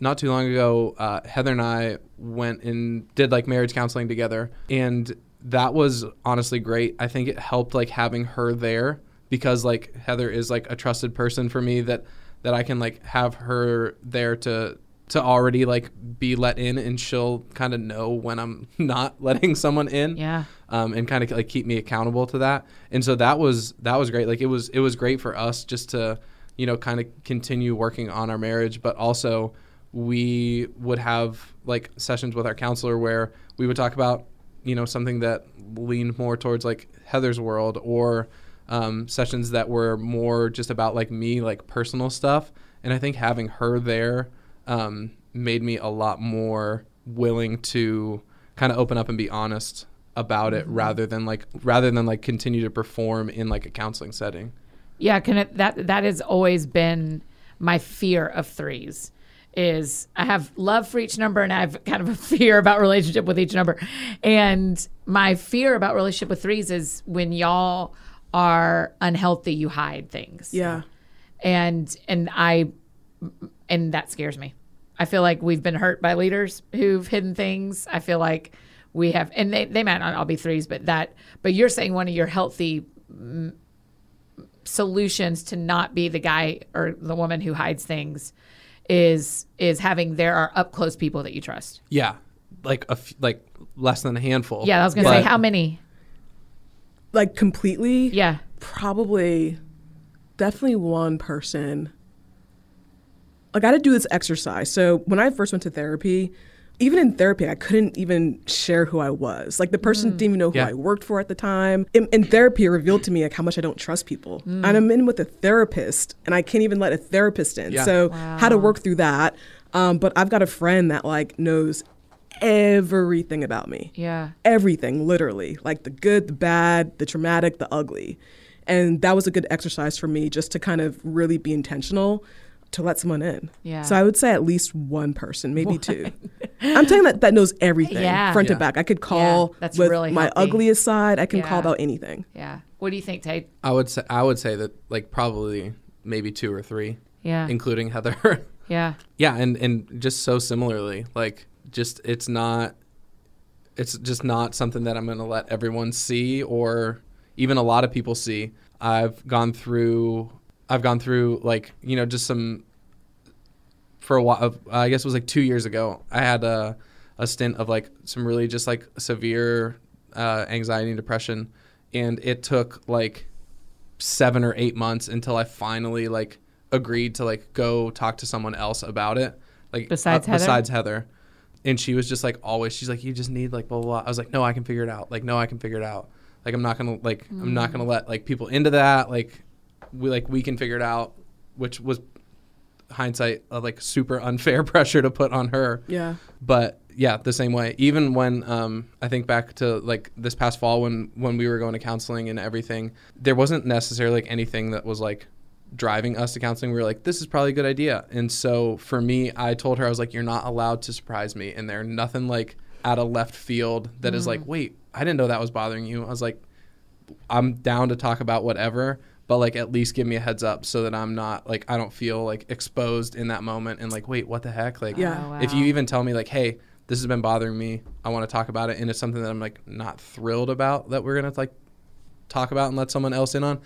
not too long ago, uh, Heather and I went and did like marriage counseling together, and that was honestly great. I think it helped like having her there because like Heather is like a trusted person for me that that I can like have her there to to already like be let in and she'll kind of know when I'm not letting someone in Yeah. um, and kind of like keep me accountable to that. And so that was that was great. Like it was it was great for us just to you know kind of continue working on our marriage, but also we would have like sessions with our counselor where we would talk about you know something that leaned more towards like Heather's world or um, sessions that were more just about like me like personal stuff. And I think having her there um, made me a lot more willing to kind of open up and be honest about it rather than like rather than like continue to perform in like a counseling setting. Yeah, can it, that that has always been my fear of threes. Is I have love for each number and I have kind of a fear about relationship with each number. And my fear about relationship with threes is when y'all are unhealthy, you hide things. Yeah. And and I and that scares me. I feel like we've been hurt by leaders who've hidden things. I feel like we have and they, they might not all be threes, but that but you're saying one of your healthy solutions to not be the guy or the woman who hides things is is having there are up close people that you trust. Yeah, like a f- like less than a handful. Yeah, I was gonna say how many? Like completely. Yeah. Probably, definitely one person. Like I had to do this exercise. So when I first went to therapy, even in therapy, I couldn't even share who I was. Like the person didn't even know who Yeah. I worked for at the time. In, in therapy, it revealed to me like how much I don't trust people. And I'm in with a therapist, and I can't even let a therapist in. Yeah. So how to work through that. Um, but I've got a friend that like knows everything about me Yeah. everything literally like the good the bad the traumatic the ugly and that was a good exercise for me just to kind of really be intentional to let someone in Yeah. so i would say at least one person maybe two i'm telling that that knows everything Yeah. front to back i could call that's with really my healthy. ugliest side i can Yeah. call about anything Yeah. What do you think, Tate? I would say I would say that like probably maybe two or three, Yeah. including Heather. Yeah. yeah, and and just so similarly, like just it's not it's just not something that I'm going to let everyone see or even a lot of people see. I've gone through I've gone through like, you know, just some for a while I guess it was like 2 years ago. I had a a stint of like some really just like severe uh, anxiety and depression and it took like 7 or 8 months until I finally like agreed to like go talk to someone else about it. Like Besides uh, Heather? besides Heather. And she was just like always she's like you just need like blah blah blah. I was like no, I can figure it out. Like no, I can figure it out. Like I'm not to like I'm not going to let like people into that. Like we like we can figure it out, which was hindsight uh, like super unfair pressure to put on her. Yeah. But yeah the same way. Even when um, i think back to like this past fall when when we were going to counseling and everything there wasn't necessarily like anything that was like driving us to counseling. We were like this is probably a good idea. And so for me i told her i was like you're not allowed to surprise me. And there nothing like out of left field that is like wait i didn't know that was bothering you. I was like i'm down to talk about whatever but like at least give me a heads up so that i'm not like i don't feel like exposed in that moment and like wait what the heck like Yeah. Oh, if you even tell me like hey this has been bothering me i want to talk about it and it's something that i'm like not thrilled about that we're gonna like talk about and let someone else in on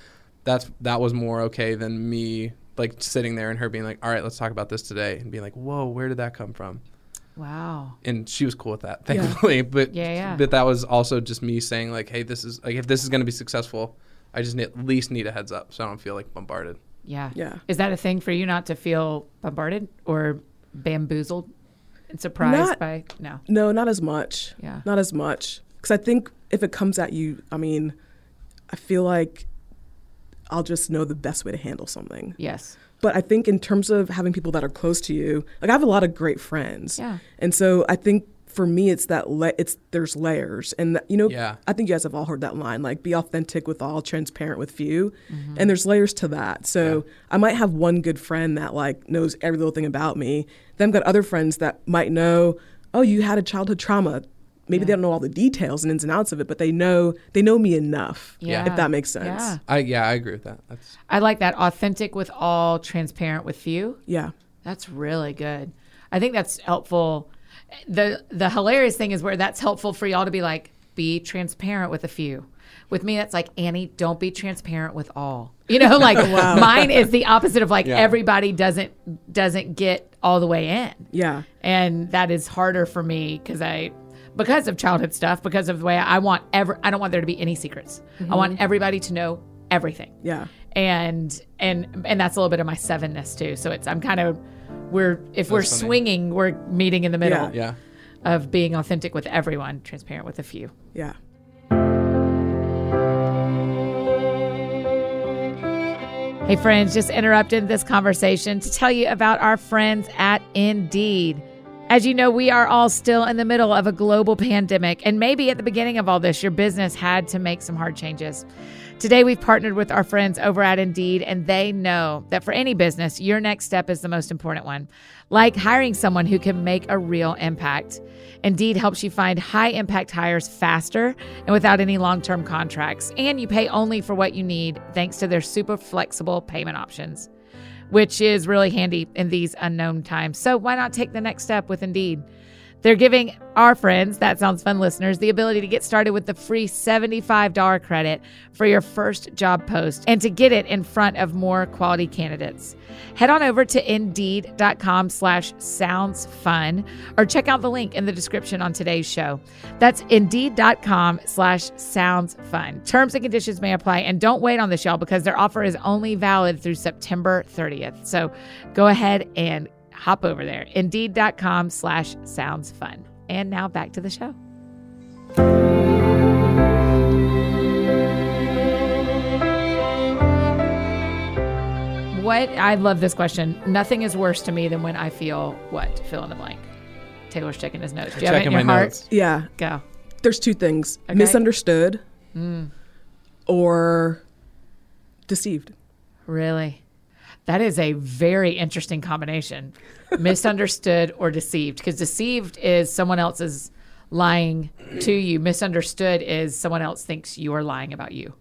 that's that was more okay than me like sitting there and her being like all right let's talk about this today and being like whoa where did that come from Wow. and she was cool with that Yeah. thankfully but Yeah, yeah. but that was also just me saying like hey this is like if this is going to be successful i just need, at least need a heads up so i don't feel like bombarded Yeah. Yeah. Is that a thing for you not to feel bombarded or bamboozled and surprised Not- by? No. no not as much Yeah. not as much because i think if it comes at you i mean i feel like i'll just know the best way to handle something Yes. But I think in terms of having people that are close to you, like I have a lot of great friends. Yeah. And so I think for me, it's that la- it's there's layers, and that, you know, Yeah. I think you guys have all heard that line, like be authentic with all, transparent with few, mm-hmm. and there's layers to that. So I might have one good friend that like knows every little thing about me. Then I've got other friends that might know, oh, you had a childhood trauma. Maybe they don't know all the details and ins and outs of it, but they know they know me enough. Yeah. if that makes sense. Yeah. I yeah, I agree with that. That's I like that authentic with all, transparent with few. Yeah. That's really good. I think that's helpful. The the hilarious thing is where that's helpful for y'all to be like, be transparent with a few. With me, that's like Annie, don't be transparent with all. You know, like mine is the opposite of like Yeah. everybody doesn't doesn't get all the way in. Yeah. and that is harder for me because I because of childhood stuff because of the way I want ever I don't want there to be any secrets. I want mm-hmm. everybody to know everything. Yeah. And and and that's a little bit of my sevenness too. So it's I'm kind of we're if we're funny. swinging, we're meeting in the middle yeah. of being authentic with everyone, transparent with a few. Yeah. Hey, friends, just interrupted this conversation to tell you about our friends at Indeed. As you know, we are all still in the middle of a global pandemic, and maybe at the beginning of all this, your business had to make some hard changes. Today, we've partnered with our friends over at Indeed, and they know that for any business, your next step is the most important one, like hiring someone who can make a real impact. Indeed helps you find high impact hires faster and without any long term contracts. And you pay only for what you need thanks to their super flexible payment options, which is really handy in these unknown times. So why not take the next step with Indeed? They're giving our friends, That Sounds Fun listeners, the ability to get started with the free $75 credit for your first job post and to get it in front of more quality candidates. Head on over to indeed.com slash sounds fun or check out the link in the description on today's show. That's indeed.com slash sounds fun. Terms and conditions may apply and don't wait on this, y'all, because their offer is only valid through September 30th. So go ahead and hop over there. Indeed.com slash sounds fun. And now back to the show. What I love this question. Nothing is worse to me than when I feel what? Fill in the blank. Taylor's checking his notes. Do you have it in Checking your my heart? notes. Yeah. Go. There's two things Okay. misunderstood hmm. or deceived. Really? That is a very interesting combination. Misunderstood or deceived. Because deceived is someone else's lying to you. Misunderstood is someone else thinks you are lying about you.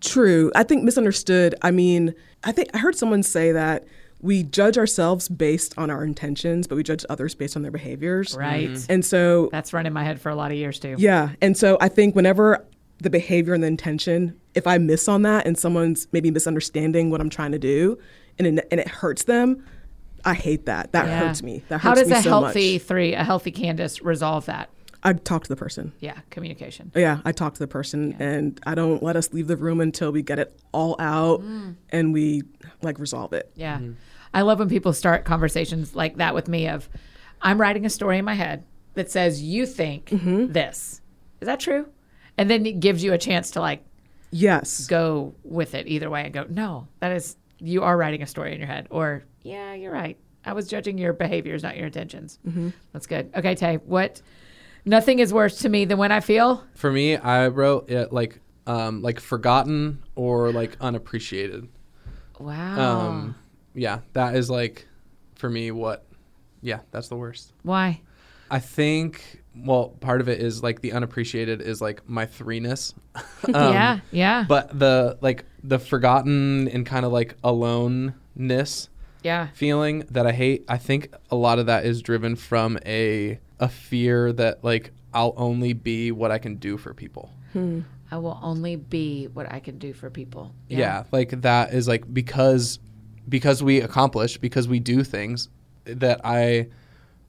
True. I think misunderstood. I mean, I think I heard someone say that we judge ourselves based on our intentions, but we judge others based on their behaviors. Right. And so, That's run in my head for a lot of years too. yeah. And so I think whenever the behavior and the intention, if I miss on that and someone's maybe misunderstanding what I'm trying to do and it, and it hurts them, I hate that. That Yeah. hurts me. That hurts How does me a so healthy much. three, a healthy Candace resolve that? I talk to the person. Yeah, communication. Yeah, I talk to the person and I don't let us leave the room until we get it all out Mm. and we like resolve it. Yeah. I love when people start conversations like that with me of I'm writing a story in my head that says you think this. Is that true? And then it gives you a chance to like Yes. go with it either way and go, no, that is, you are writing a story in your head. Or, yeah, you're right. I was judging your behaviors, not your intentions. That's good. Okay, Tay, what? Nothing is worse to me than when I feel. For me, I wrote it like um, like forgotten or like unappreciated. Wow. Um, yeah, that is like for me what. Yeah, that's the worst. Why? I think well, part of it is like the unappreciated is like my threeness. Um, yeah, yeah, But the like the forgotten and kind of like aloneness yeah. feeling that I hate, I think a lot of that is driven from a a fear that like I'll only be what I can do for people. I will only be what I can do for people. Yeah. like that is like because because we accomplish because we do things that I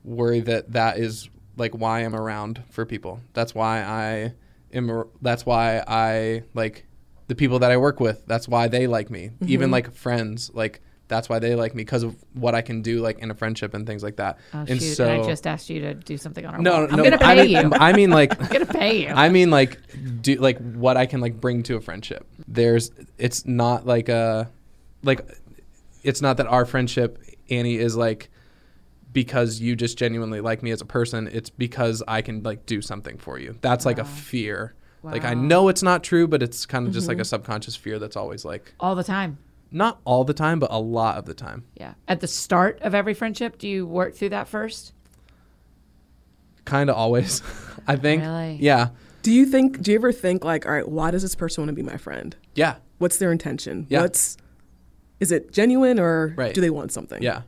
worry that that is like why I'm around for people. That's why I am that's why I like the people that I work with. That's why they like me. Even mm-hmm. like friends like that's why they like me because of what I can do like in a friendship and things like that. Oh, and shoot. so and I just asked you to do something on our no, no, I'm going to I pay mean, you. I mean like I'm to pay you. I mean, like, do like what I can like bring to a friendship. There's, it's not like a, like, it's not that our friendship, Annie, is like because you just genuinely like me as a person. It's because I can like do something for you. That's like a fear. Like I know it's not true, but it's kind of just like a mm-hmm. subconscious fear that's always like All the time. not all the time, but a lot of the time. Yeah. At the start of every friendship, do you work through that first? Kind of always. I think. Really? Yeah. Do you think? Do you ever think like, all right, why does this person want to be my friend? Yeah. What's their intention? Yeah. What's is it genuine or Right. do they want something? Yeah.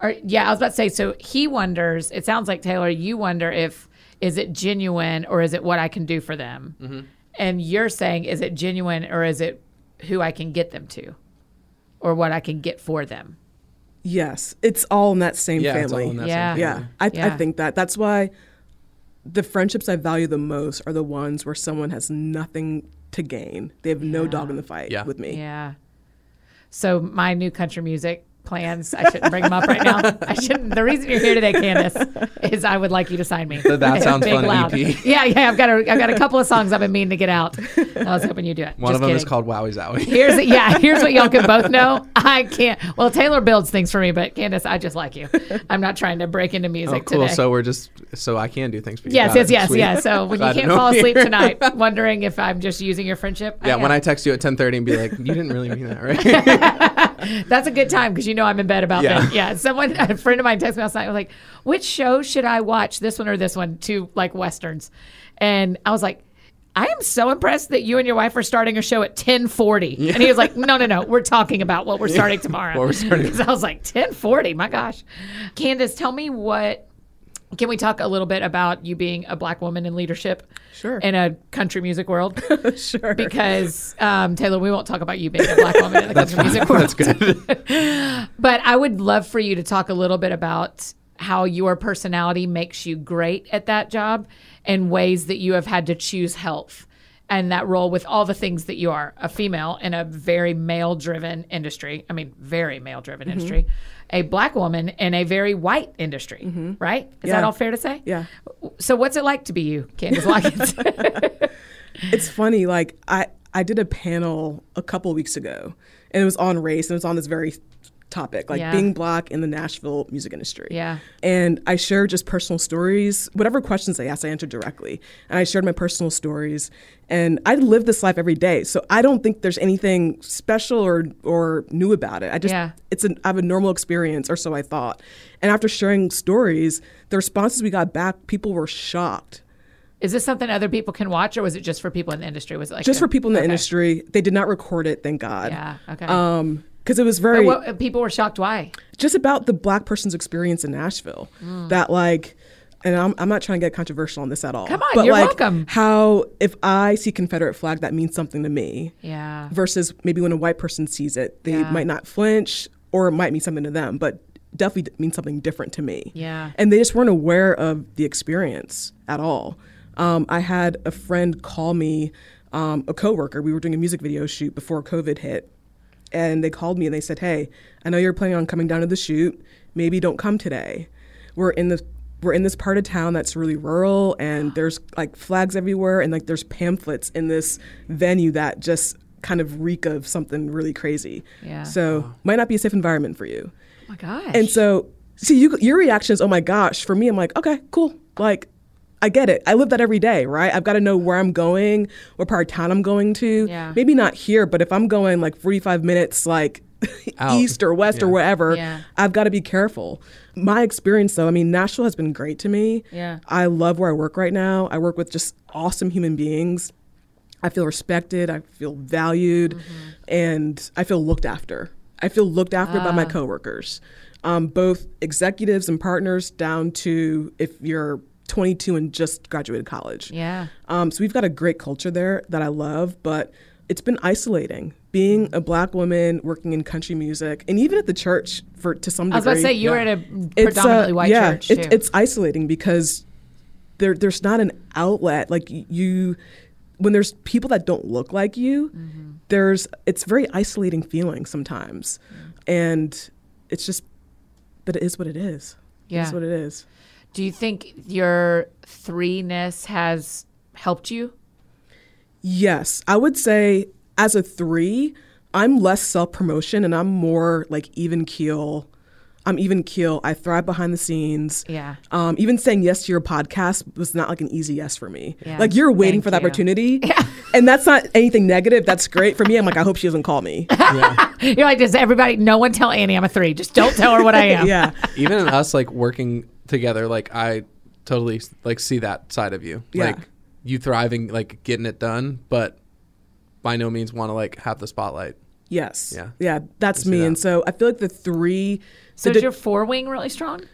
Or yeah, I was about to say. So he wonders. It sounds like Taylor. You wonder if is it genuine or is it what I can do for them? Mm-hmm. And you're saying is it genuine or is it who I can get them to, or what I can get for them? Yes, it's all in that same Yeah. It's all family. in that Yeah. same yeah, family. I, I Yeah. think that that's why the friendships I value the most are the ones where someone has nothing to gain. They have no dog in the fight Yeah. with me. Yeah. So my new country music plans. I shouldn't bring them up right now. I shouldn't. The reason you're here today, Candace, is I would like you to sign me. That Sounds Big Fun loud. EP. Yeah, yeah. I've got a, I've got a couple of songs I've been meaning to get out. I was hoping you do it. One Just of them is called Wowie Zowie. Here's yeah. Here's what y'all can both know. I can't. Well, Taylor builds things for me, but Candace, I just like you. I'm not trying to break into Oh, music cool. today. So we're just so I can do things for you. yes, yes, yes, Sweet. yes. So when Glad you can't fall asleep here. tonight, wondering if I'm just using your friendship. Yeah, when. I text you at 10:30 and be like, "You didn't really mean that, right?" That's a good time because you know I'm in bed about Yeah. that. Yeah. Someone, a friend of mine texted me last night. Was like, "Which show should I watch? This one or this one?" Two like westerns, and I was like. I am so impressed that you and your wife are starting a show at 10:40. And he was like, "No, no, no. We're talking about what we're starting tomorrow." What we're starting. Because I was like, "10:40. My gosh." Candace, tell me what can we talk a little bit about you being a black woman in leadership Sure. in a country music world? sure. Because um, Taylor, we won't talk about you being a black woman in the country music world. That's good. But I would love for you to talk a little bit about how your personality makes you great at that job and ways that you have had to choose health and that role with all the things that you are a female in a very male driven industry. I mean, very male driven mm-hmm. industry. A black woman in a very white industry, mm-hmm. right? Is that all fair to say? yeah. So, what's it like to be you, Candace Watkins? it's funny like i i did a panel a couple weeks ago and it was on race and it was on this very topic like Yeah. being black in the nashville music industry Yeah. and i shared just personal stories whatever questions they asked i answered directly and i shared my personal stories and i live this life every day so i don't think there's anything special or or new about it i just Yeah. it's an i have a normal experience or so i thought and after sharing stories the responses we got back people were shocked Is this something other people can watch, or was it just for people in the industry? Was it like just a- for people in the okay. industry they did not record it thank god Yeah. Okay. um because it was very what, people were shocked. Why? just about the black person's experience in Nashville that like and I'm, I'm not trying to get controversial on this at all Come on, but you're like welcome. how if I see Confederate flag that means something to me Yeah. versus maybe when a white person sees it they Yeah. might not flinch or it might mean something to them but definitely means something different to me Yeah. and they just weren't aware of the experience at all. Um, I had a friend call me, um, a coworker. We were doing a music video shoot before COVID hit, and they called me and they said, "Hey, I know you're planning on coming down to the shoot. Maybe don't come today. We're in the we're in this part of town that's really rural, and there's like flags everywhere, and like there's pamphlets in this venue that just kind of reek of something really crazy. Yeah. So might not be a safe environment for you." Oh my gosh. And so, see, you, your reaction is, oh my gosh. For me, I'm like, okay, cool. Like, I get it. I live that every day, right? I've got to know where I'm going, what part of town I'm going to. Yeah. Maybe not here, but if I'm going like 45 minutes, like east or west or Yeah. wherever, Yeah. I've got to be careful. My experience, though, I mean, Nashville has been great to me. Yeah. I love where I work right now. I work with just awesome human beings. I feel respected. I feel valued, Mm-hmm. and I feel looked after. I feel looked after by my Ah. coworkers, um, both executives and partners, down to if you're 22 and just graduated college. yeah. Um, so we've got a great culture there that I love, but it's been isolating being a black woman working in country music and even at the church for to some degree. I was about to say you were at a It's, uh, predominantly white yeah, church it- it's isolating because there there's not an outlet like you when there's people that don't look like you. Mm-hmm. There's it's very isolating feeling sometimes, Mm. and it's just, but it is what it is. Yeah. it's what it is. Do you think your threeness has helped you? Yes, I would say as a three, I'm less self promotion and I'm more like even keel. I'm even keel. I thrive behind the scenes. Yeah. Um, even saying yes to your podcast was not like an easy yes for me. Yeah. Like you're waiting Thank for the you. opportunity, and that's not anything negative. That's great for me. I'm like, I hope she doesn't call me. Yeah. You're like, does everybody, no one tell Annie I'm a three. Just don't tell her what I am. yeah, Even in us like working together, like I totally like see that side of you. Yeah. Like you thriving, like getting it done, but by no means want to like have the spotlight. yes, Yeah. yeah. That's me. that. And so I feel like the three. So the is di- your four wing really strong? Or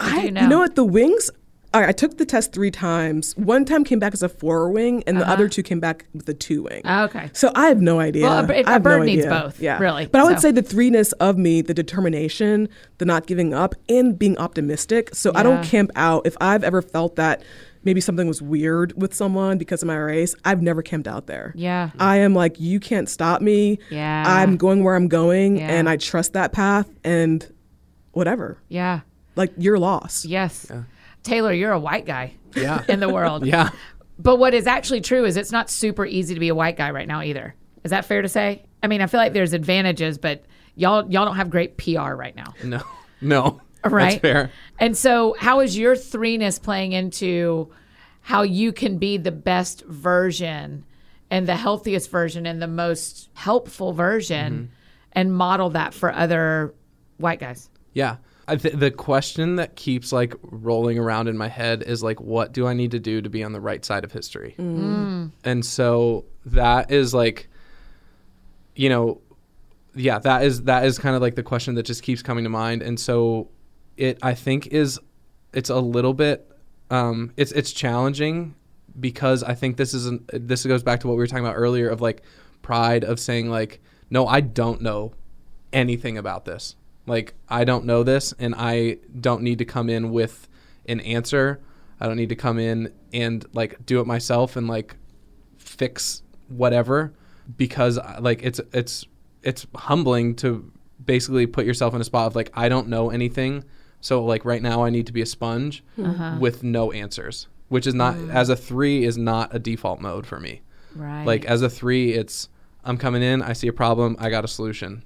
I, you you, know? know? what? The wings. All right, I took the test three times. One time came back as a four wing, and the uh-huh. other two came back with a two wing. Oh, okay. So I have no idea. Well, a b- a I have bird no needs idea. both, yeah. really, But I would so. say the threeness of me, the determination, the not giving up, and being optimistic. So I don't camp out. If I've ever felt that maybe something was weird with someone because of my race, I've never camped out there. Yeah. I am like, you can't stop me. Yeah. I'm going where I'm going, Yeah. and I trust that path, and whatever. Yeah. Like you're lost. Yes. Taylor, you're a white guy Yeah. in the world. yeah. But what is actually true is it's not super easy to be a white guy right now either. Is that fair to say? I mean, I feel like there's advantages, but y'all y'all don't have great PR right now. No. No. Right. That's fair. And so, how is your threeness playing into how you can be the best version and the healthiest version and the most helpful version mm-hmm. and model that for other white guys? Yeah. I th- the question that keeps like rolling around in my head is like, what do I need to do to be on the right side of history? And so that is like, you know, yeah, that is that is kind of like the question that just keeps coming to mind. And so it, I think, is it's a little bit, um, it's it's challenging because I think this is an, this goes back to what we were talking about earlier of like pride of saying like, no, I don't know anything about this. Like I don't know this and I don't need to come in with an answer. I don't need to come in and like do it myself and like fix whatever because uh, like it's it's it's humbling to basically put yourself in a spot of like I don't know anything. So like right now I need to be a sponge with no answers, which is not as a 3 is not a default mode for me. Right. Like as a 3 it's I'm coming in, I see a problem, I got a solution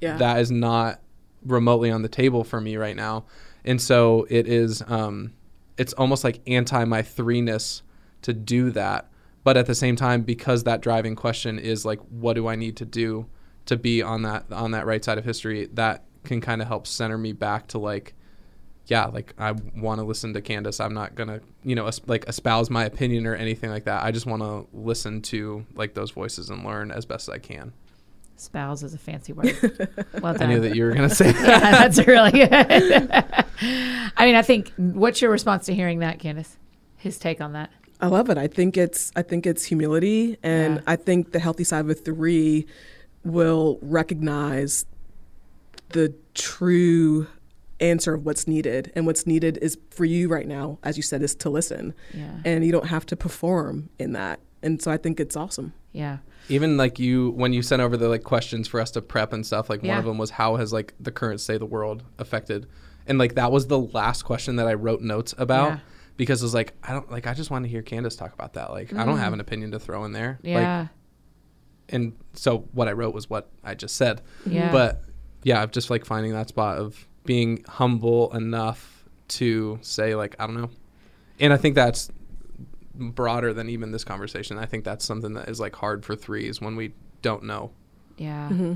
Yeah. that is not remotely on the table for me right now. And so it is um it's almost like anti my threeness to do that. But at the same time, because that driving question is like what do I need to do to be on that on that right side of history, that can kind of help center me back to like yeah, like I want to listen to Candace. I'm not gonna, you know, like espouse my opinion or anything like that. I just want to listen to like those voices and learn as best as I can. Spouse is a fancy word. Well done. I knew that you were gonna say that. yeah, that's really good. I mean, I think what's your response to hearing that, Candace? His take on that. I love it. I think it's I think it's humility and Yeah. I think the healthy side of a three will recognize the true answer of what's needed. And what's needed is for you right now, as you said, is to listen. Yeah. And you don't have to perform in that. And so I think it's awesome. Yeah. even like you when you sent over the like questions for us to prep and stuff like one of them was how has like the current state of the world affected and like that was the last question that i wrote notes about Yeah. because it was like i don't like i just want to hear candace talk about that like i don't have mm. an opinion to throw in there like Yeah. and so what i wrote was what i just said Yeah. but yeah i'm just like finding that spot of being humble enough to say like i don't know and i think that's broader than even this conversation i think that's something that is like hard for threes when we don't know Yeah. Mm-hmm.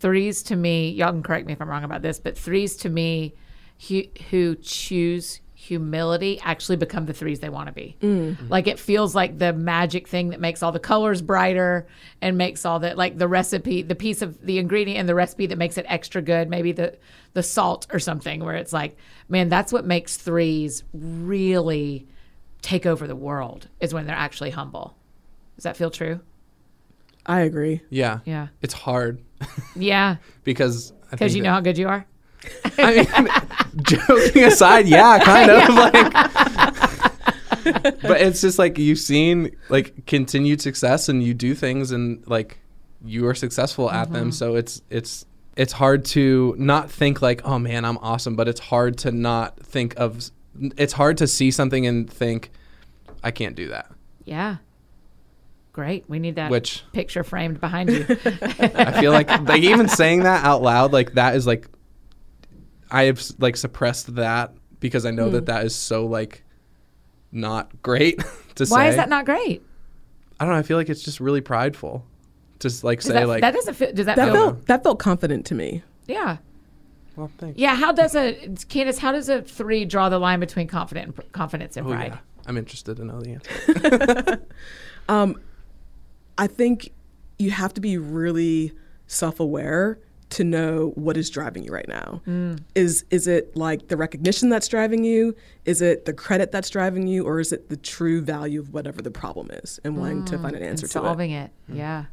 Threes to me, y'all can correct me if I'm wrong about this, but threes to me who, who choose humility actually become the threes they want to be. Mm. Like it feels like the magic thing that makes all the colors brighter and makes all that like the recipe, the piece of the ingredient in the recipe that makes it extra good, maybe the the salt or something where it's like, man, that's what makes threes really take over the world is when they're actually humble. Does that feel true? I agree. yeah Yeah. it's hard Yeah. because Because you know how good you are. I mean, joking aside, yeah, kind of like. but it's just like you've seen like continued success, and you do things, and like you are successful at them. Mm-hmm. So it's it's it's hard to not think like, oh man, I'm awesome, but it's hard to not think of. It's hard to see something and think, I can't do that. Yeah. Great. We need that Which- picture framed behind you. I feel like like even saying that out loud, like that is like I have like suppressed that because I know Hmm. that that is so like not great to say. Why is that not great? I don't know. I feel like it's just really prideful. Just like say that, like, that doesn't feel. Does that, That feel? felt that felt confident to me. yeah. Well, thanks. Yeah. How does a Candace? How does a three draw the line between confident and confidence and Oh, pride? yeah. I'm interested to know the answer. Um, I think you have to be really self-aware to know what is driving you right now. Mm. Is is it like the recognition that's driving you? Is it the credit that's driving you, or is it the true value of whatever the problem is and wanting to mm, find an answer and to it? solving it. Mm. Yeah.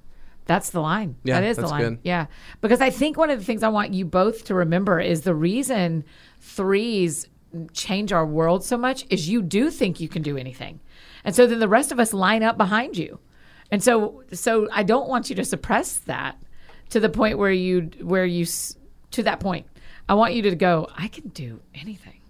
That's the line. Yeah, that is the line. good. Yeah. Because I think one of the things I want you both to remember is the reason threes change our world so much is you do think you can do anything. And so then the rest of us line up behind you. And so so I don't want you to suppress that to the point where you where you to that point. I want you to go, I can do anything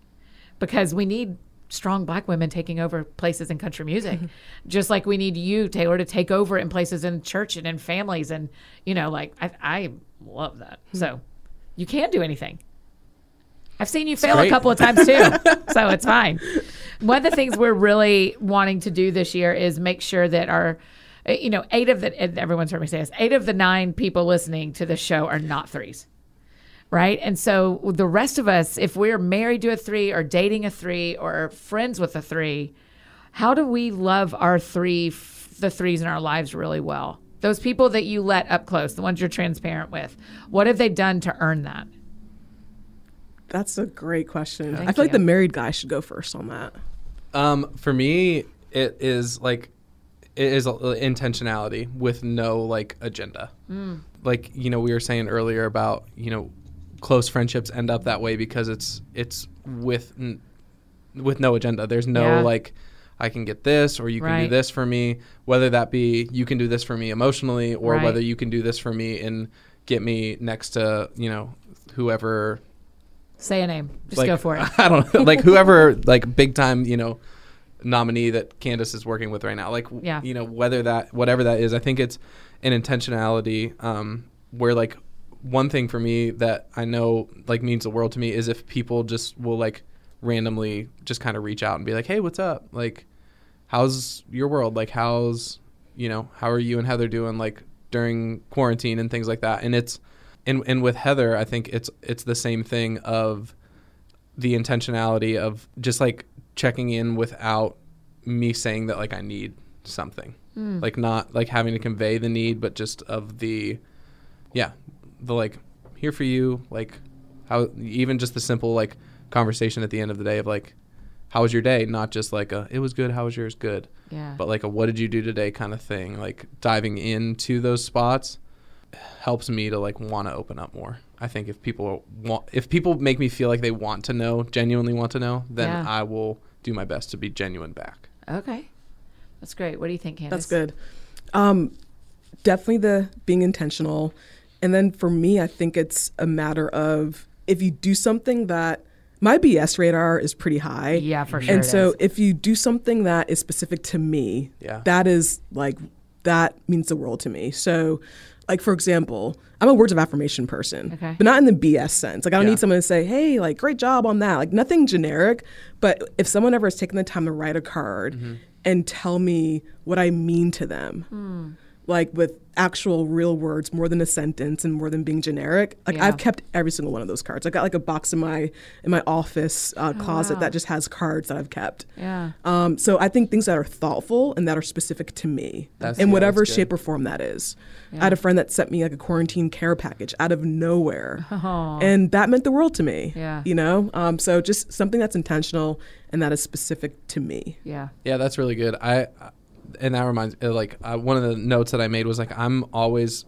because we need strong black women taking over places in country music. Just like we need you taylor to take over in places in church and in families and you know like i, I love that. So you can do anything. I've seen you fail a couple of times too so it's fine. One of the things we're really wanting to do this year is make sure that our uh, you know eight of the and everyone's heard me say this eight of the nine people listening to the show are not threes right? And so the rest of us, if we're married to a three or dating a three or friends with a three, how do we love our three, the threes in our lives really well? Those people that you let up close, the ones you're transparent with, what have they done to earn that? That's a great question. Thank I feel like the married guy should go first on that. Um, for me, it is like it is a, intentionality with no like agenda. Like you know, we were saying earlier about you know, close friendships end up that way because it's it's with n- with no agenda. There's no Yeah. like. I can get this, or you can Right. do this for me. Whether that be you can do this for me emotionally, or Right. whether you can do this for me and get me next to you know whoever Say a name. Just like, go for it. I don't know, like whoever, like big time, you know, nominee that Candace is working with right now. Like, Yeah. you know, whether that, whatever that is, I think it's an intentionality um, where like one thing for me that I know like means the world to me is if people just will like randomly just kind of reach out and be like, hey, what's up? Like, how's your world? Like, how's, you know, how are you and Heather doing like during quarantine and things like that? And it's, and, and with Heather, I think it's it's the same thing of the intentionality of just like checking in without me saying that like I need something. Hmm. Like not like having to convey the need, but just of the yeah, the like here for you, like how even just the simple like conversation at the end of the day of like how was your day? Not just like a it was good, how was yours? Good. Yeah. But like a what did you do today kind of thing. Like diving into those spots helps me to like want to open up more. I think if people want if people make me feel like they want to know, genuinely want to know, then Yeah. I will do my best to be genuine back. okay. That's great. What do you think, Candace? That's good. Um, definitely the being intentional. And then for me, I think it's a matter of if you do something that my BS radar is pretty high. Yeah, for sure. And it so is. if you do something that is specific to me, Yeah. that is like that means the world to me. So like for example, I'm a words of affirmation person, Okay. but not in the BS sense. Like I don't Yeah. need someone to say, "Hey, like great job on that." Like nothing generic, but if someone ever has taken the time to write a card Mm-hmm. and tell me what I mean to them, Hmm. Like with actual real words more than a sentence and more than being generic like Yeah. i've kept every single one of those cards i got like a box in my in my office uh, closet Oh, wow. that just has cards that i've kept yeah. um, so i think things that are thoughtful and that are specific to me That's- in yeah, whatever that's shape or form that is Yeah. i had a friend that sent me like a quarantine care package out of nowhere Oh. and that meant the world to me Yeah. you know um, so just something that's intentional and that is specific to me Yeah. Yeah, that's really good. I and that reminds uh, like uh, one of the notes that I made was like I'm always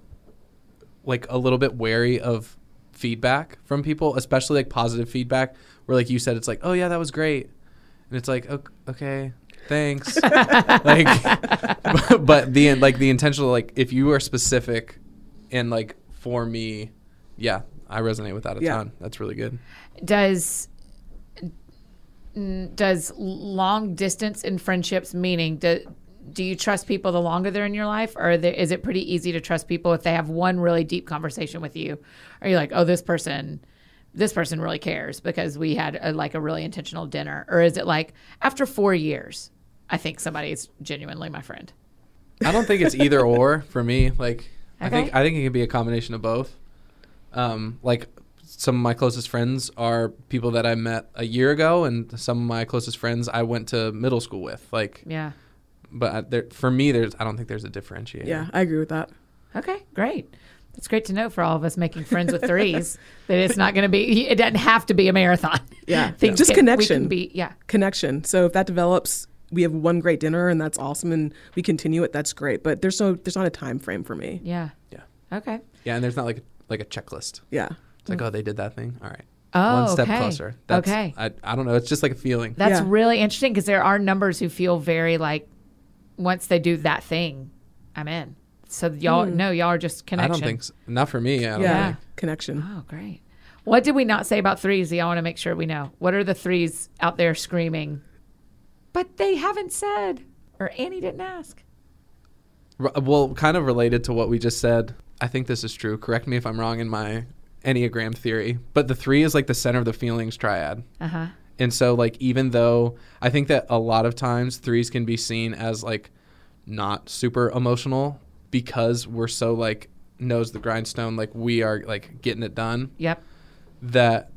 like a little bit wary of feedback from people, especially like positive feedback where like you said it's like, "Oh yeah, that was great." And it's like, "Ok- "Okay, thanks." like but the like the intentional like if you are specific and like for me, yeah, I resonate with that a Yeah. ton. That's really good. does does long distance in friendships meaning do, do you trust people the longer they're in your life or there, is it pretty easy to trust people if they have one really deep conversation with you are you like oh this person this person really cares because we had a, like a really intentional dinner, or is it like after four years, I think somebody is genuinely my friend? I don't think it's either or for me. Like I think I think it can be a combination of both. Um, like some of my closest friends are people that I met a year ago, and some of my closest friends I went to middle school with. Like, Yeah. But I- there, for me, there's I don't think there's a differentiator. Yeah, I agree with that. Okay, great. That's great to know for all of us making friends with threes that it's not going to be. It doesn't have to be a marathon. Yeah. Things Just can- we connection. can be yeah. Connection. So if that develops, we have one great dinner and that's awesome and we continue it, that's great. But there's no there's not a time frame for me. Yeah. Yeah. Okay. Yeah, and there's not like a, like a checklist. Yeah. It's like, oh, they did that thing. All right, Oh, one step okay. closer. That's, okay. I, I don't know. It's just like a feeling. That's Yeah. really interesting because there are numbers who feel very like once they do that thing, I'm in. So y'all no, y'all are just connection. I don't think so. not for me. I don't Yeah. think. Connection. Oh, great. What did we not say about threes? I want to make sure we know. What are the threes out there screaming? But they haven't said, or Annie didn't ask. R- Well, kind of related to what we just said. I think this is true. Correct me if I'm wrong in my Enneagram theory, but the three is like the center of the feelings triad. Uh huh. And so, like, even though I think that a lot of times threes can be seen as like not super emotional because we're so like nose the grindstone, like we are like getting it done. Yep. That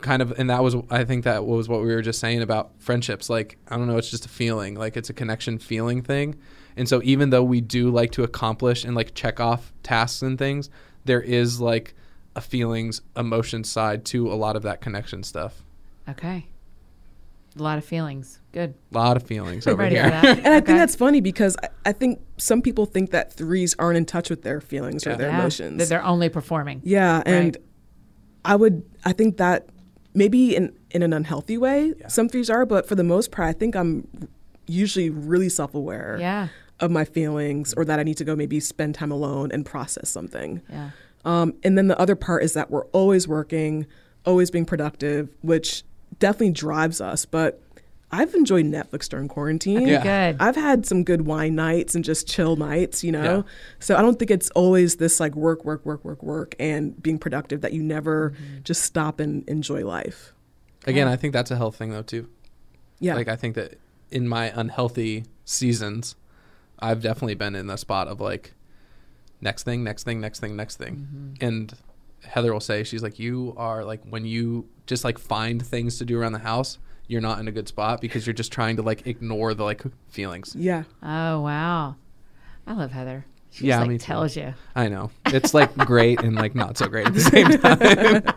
kind of, and that was, I think that was what we were just saying about friendships. Like, I don't know, it's just a feeling, like it's a connection feeling thing. And so, even though we do like to accomplish and like check off tasks and things, there is like a feelings, emotion side to a lot of that connection stuff. Okay. A lot of feelings. Good. A lot of feelings over ready here. for that. And I think that's funny because I, I think some people think that threes aren't in touch with their feelings Yeah. or their Yeah, emotions. That they're only performing. Yeah, and Right. I would I think that maybe in in an unhealthy way Yeah. some threes are, but for the most part I think I'm usually really self-aware Yeah. of my feelings or that I need to go maybe spend time alone and process something. Yeah. Um, and then the other part is that we're always working, always being productive, which definitely drives us, but I've enjoyed Netflix during quarantine. Yeah. Good. I've had some good wine nights and just chill nights, you know. Yeah. So I don't think it's always this like work, work, work, work, work, and being productive that you never Mm-hmm. just stop and enjoy life. Again, I think that's a health thing though too. Yeah, Like I think that in my unhealthy seasons, I've definitely been in the spot of like next thing, next thing, next thing, next thing. Mm-hmm. And Heather will say she's like you are like when you just like find things to do around the house, you're not in a good spot because you're just trying to like ignore the like feelings. yeah. Oh wow. I love Heather. She Yeah, just, like me too. tells you. I know. It's like great and like not so great at the same time.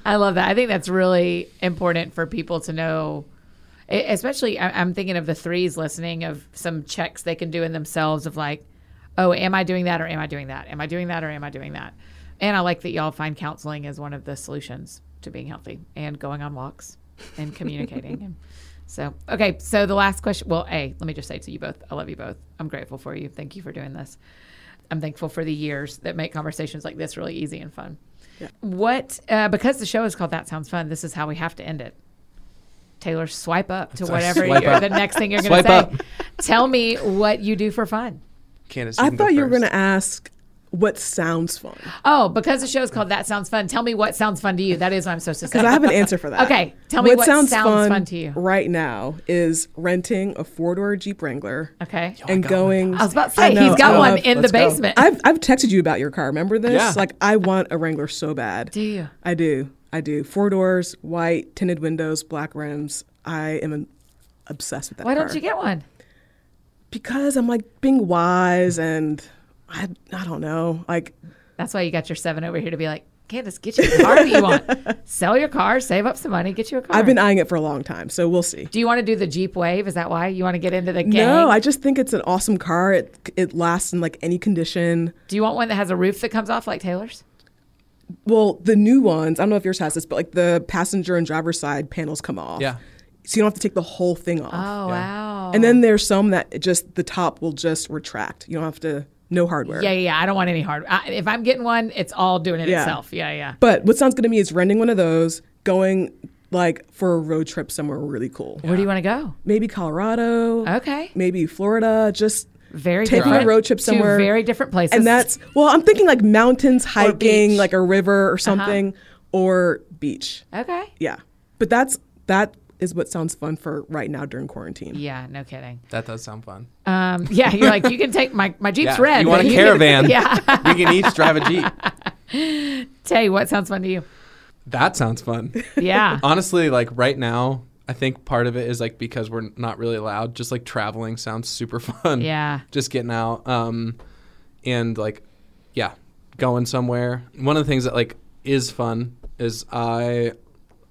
I love that. I think that's really important for people to know. Especially, I- I'm thinking of the threes listening of some checks they can do in themselves of like, oh, am I doing that or am I doing that? Am I doing that or am I doing that? And I like that y'all find counseling as one of the solutions to being healthy and going on walks and communicating. and so, okay. So the last question. Well, a let me just say to you both, I love you both. I'm grateful for you. Thank you for doing this. I'm thankful for the years that make conversations like this really easy and fun. What, uh, because the show is called That Sounds Fun, this is how we have to end it. Taylor, swipe up to whatever you're, up. the next thing you're going to say. up. Tell me what you do for fun. Candace, I thought you were going to ask what sounds fun Oh, because the show is called That Sounds Fun. Tell me what sounds fun to you. That is what I'm supposed to say. because I have an answer for that. Okay, tell me what sounds fun to you. right now is renting a four-door Jeep Wrangler Okay. and going. I was about to say, know, he's got I one love- in the let's go. basement. I've I've texted you about your car. Remember this? Yeah. Like I want a Wrangler so bad. do you? I do. I do. Four doors, white, tinted windows, black rims. I am an, obsessed with that Why car. don't you get one? Because I'm like being wise and I I don't know. Like That's why you got your seven over here to be like, Candace, get you the car that you want. Sell your car, save up some money, get you a car. I've been eyeing it for a long time, so we'll see. do you want to do the Jeep Wave? Is that why you want to get into the gang? No, I just think it's an awesome car. It it lasts in like any condition. do you want one that has a roof that comes off like Taylor's? Well, the new ones, I don't know if yours has this, but like the passenger and driver side panels come off. Yeah. So you don't have to take the whole thing off. Oh, wow. And then there's some that just the top will just retract. You don't have to no hardware. yeah, yeah, yeah. I don't want any hard. I, if I'm getting one, it's all doing it Yeah. itself. Yeah, yeah. But what sounds good to me is renting one of those, going like for a road trip somewhere really cool. Where do you want to go? Maybe Colorado. Okay. Maybe Florida. Just Very taking different. a road trip Two somewhere. very different places. And that's well, I'm thinking like mountains, hiking. Uh-huh. like a river or something, or beach. Okay. Yeah. But that's that is what sounds fun for right now during quarantine. Yeah, no kidding. That does sound fun. Um, yeah, you're like, you can take my, my Jeep's Yeah, red. you want but a can- caravan? yeah. we can each drive a jeep. Tay, what sounds fun to you? That sounds fun. Yeah. Honestly, like right now, I think part of it is like because we're not really allowed. Just like traveling sounds super fun. Yeah. Just getting out, um, and like, yeah, going somewhere. One of the things that like is fun is I,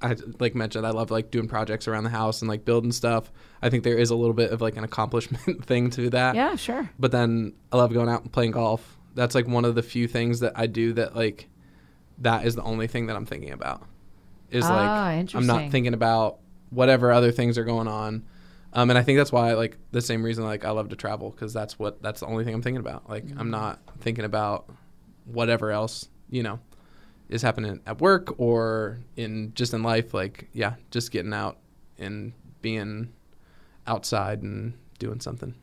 I like mentioned I love like doing projects around the house and like building stuff. I think there is a little bit of like an accomplishment thing to that. Yeah, sure. But then I love going out and playing golf. That's like one of the few things that I do that like that is the only thing that I'm thinking about. Is Ah, like I'm not thinking about whatever other things are going on. Um, and I think that's why like the same reason like I love to travel because that's what that's the only thing I'm thinking about. Like Mm-hmm. I'm not thinking about whatever else, you know, is happening at work or in just in life like yeah, just getting out and being outside and doing something.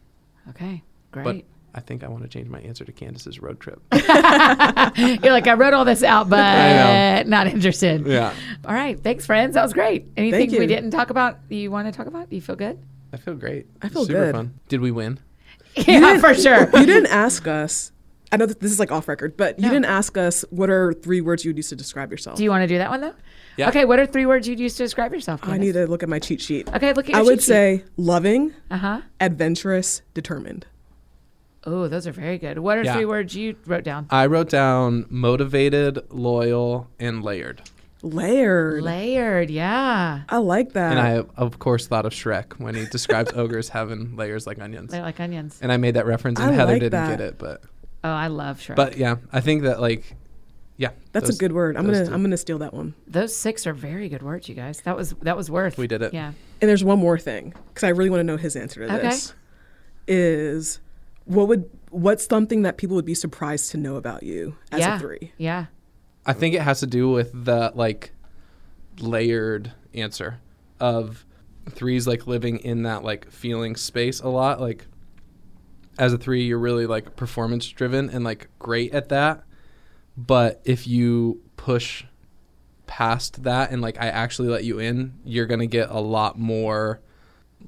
Okay, great But great. I think I want to change my answer to Candace's road trip. You're like, I wrote all this out, but not interested. yeah. All right. Thanks, friends. That was great. Anything we didn't talk about you want to talk about? Do you feel good? I feel great. I feel Super good. fun. Did we win? Yeah, for sure. You didn't ask us. I know that this is like off record, but you didn't ask us what are three words you would use to describe yourself. Do you want to do that one though? Yeah. Okay. What are three words you'd use to describe yourself? I need to look at my cheat sheet. Okay, look at your I would cheat sheet. say loving, Uh huh. adventurous, determined. Oh, those are very good. What are Yeah. three words you wrote down? I wrote down motivated, loyal, and layered. Layered. Layered. Yeah. I like that. And I, of course, thought of Shrek when he describes ogres having layers like onions. They're like onions. And I made that reference, and I Heather like didn't that. get it, but Oh, I love Shrek. but yeah, I think that like, yeah, That's those- a good word. I'm gonna two. I'm gonna steal that one. Those six are very good words, you guys. That was that was worth. We did it. Yeah. And there's one more thing because I really want to know his answer to Okay. this. Is what would what's something that people would be surprised to know about you as yeah. a three? Yeah. I think it has to do with the like layered answer of threes like living in that like feeling space a lot like as a three you're really like performance driven and like great at that. But if you push past that and like I actually let you in you're to get a lot more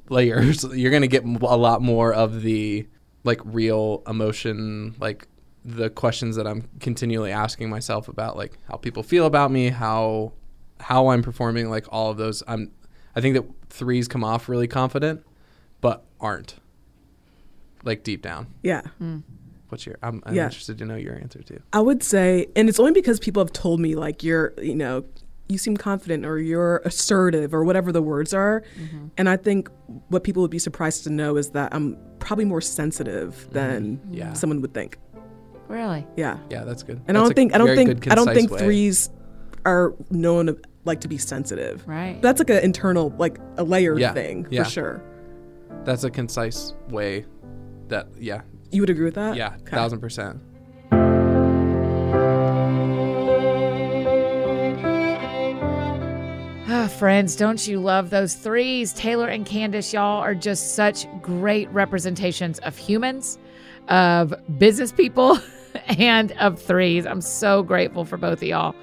layers. You're to get a lot more of the like real emotion like the questions that I'm continually asking myself about like how people feel about me how how I'm performing like all of those. I'm I think that threes come off really confident but aren't like deep down Yeah. what's your I'm, I'm Yeah. interested to know your answer too I would say, and it's only because people have told me like you're, you know, you seem confident or you're assertive or whatever the words are. Mm-hmm. And I think what people would be surprised to know is that I'm probably more sensitive than Yeah. someone would think. Really. Yeah. yeah that's good And I don't think I don't think good, I don't think way. threes are known to, like to be sensitive. Right. That's like an internal like a layered Yeah. thing Yeah. for sure. that's a concise way that yeah You would agree with that? yeah Okay. thousand percent Ah, friends, don't you love those threes? Taylor and Candace, y'all are just such great representations of humans, of business people, and of threes. I'm so grateful for both of y'all.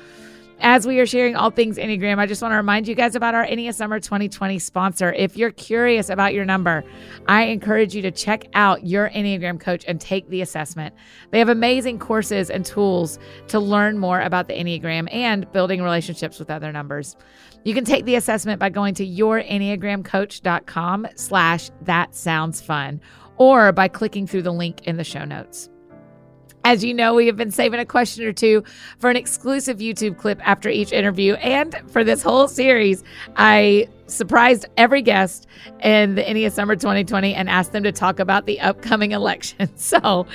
As we are sharing all things Enneagram, I just want to remind you guys about our Enneagram Summer 2020 sponsor. If you're curious about your number, I encourage you to check out your Enneagram coach and take the assessment. They have amazing courses and tools to learn more about the Enneagram and building relationships with other numbers. You can take the assessment by going to yourenneagramcoach.com slash that sounds fun or by clicking through the link in the show notes. As you know, we have been saving a question or two for an exclusive YouTube clip after each interview. And for this whole series, I surprised every guest in the Ennea Summer 2020 and asked them to talk about the upcoming election. So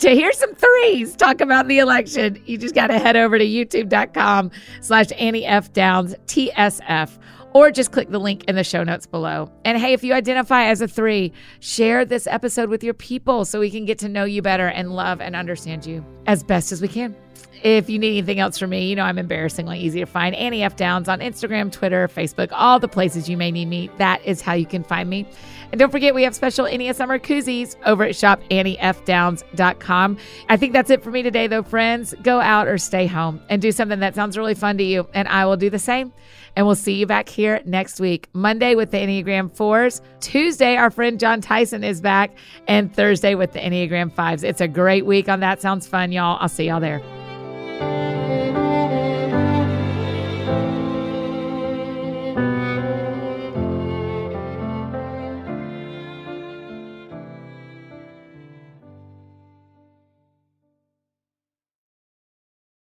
to hear some threes talk about the election, you just got to head over to youtube.com slash Annie F. Downs TSF or just click the link in the show notes below. And hey, if you identify as a three, share this episode with your people so we can get to know you better and love and understand you as best as we can. If you need anything else from me, you know I'm embarrassingly easy to find. Annie F. Downs on Instagram, Twitter, Facebook, all the places you may need me. That is how you can find me. And don't forget, we have special Annie Summer koozies over at shopanniefdowns.com. I think that's it for me today, though, friends. Go out or stay home and do something that sounds really fun to you, and I will do the same. And we'll see you back here next week. Monday with the Enneagram 4s. Tuesday, our friend Jon Tyson is back. And Thursday with the Enneagram 5s. It's a great week on That Sounds Fun, y'all. I'll see y'all there.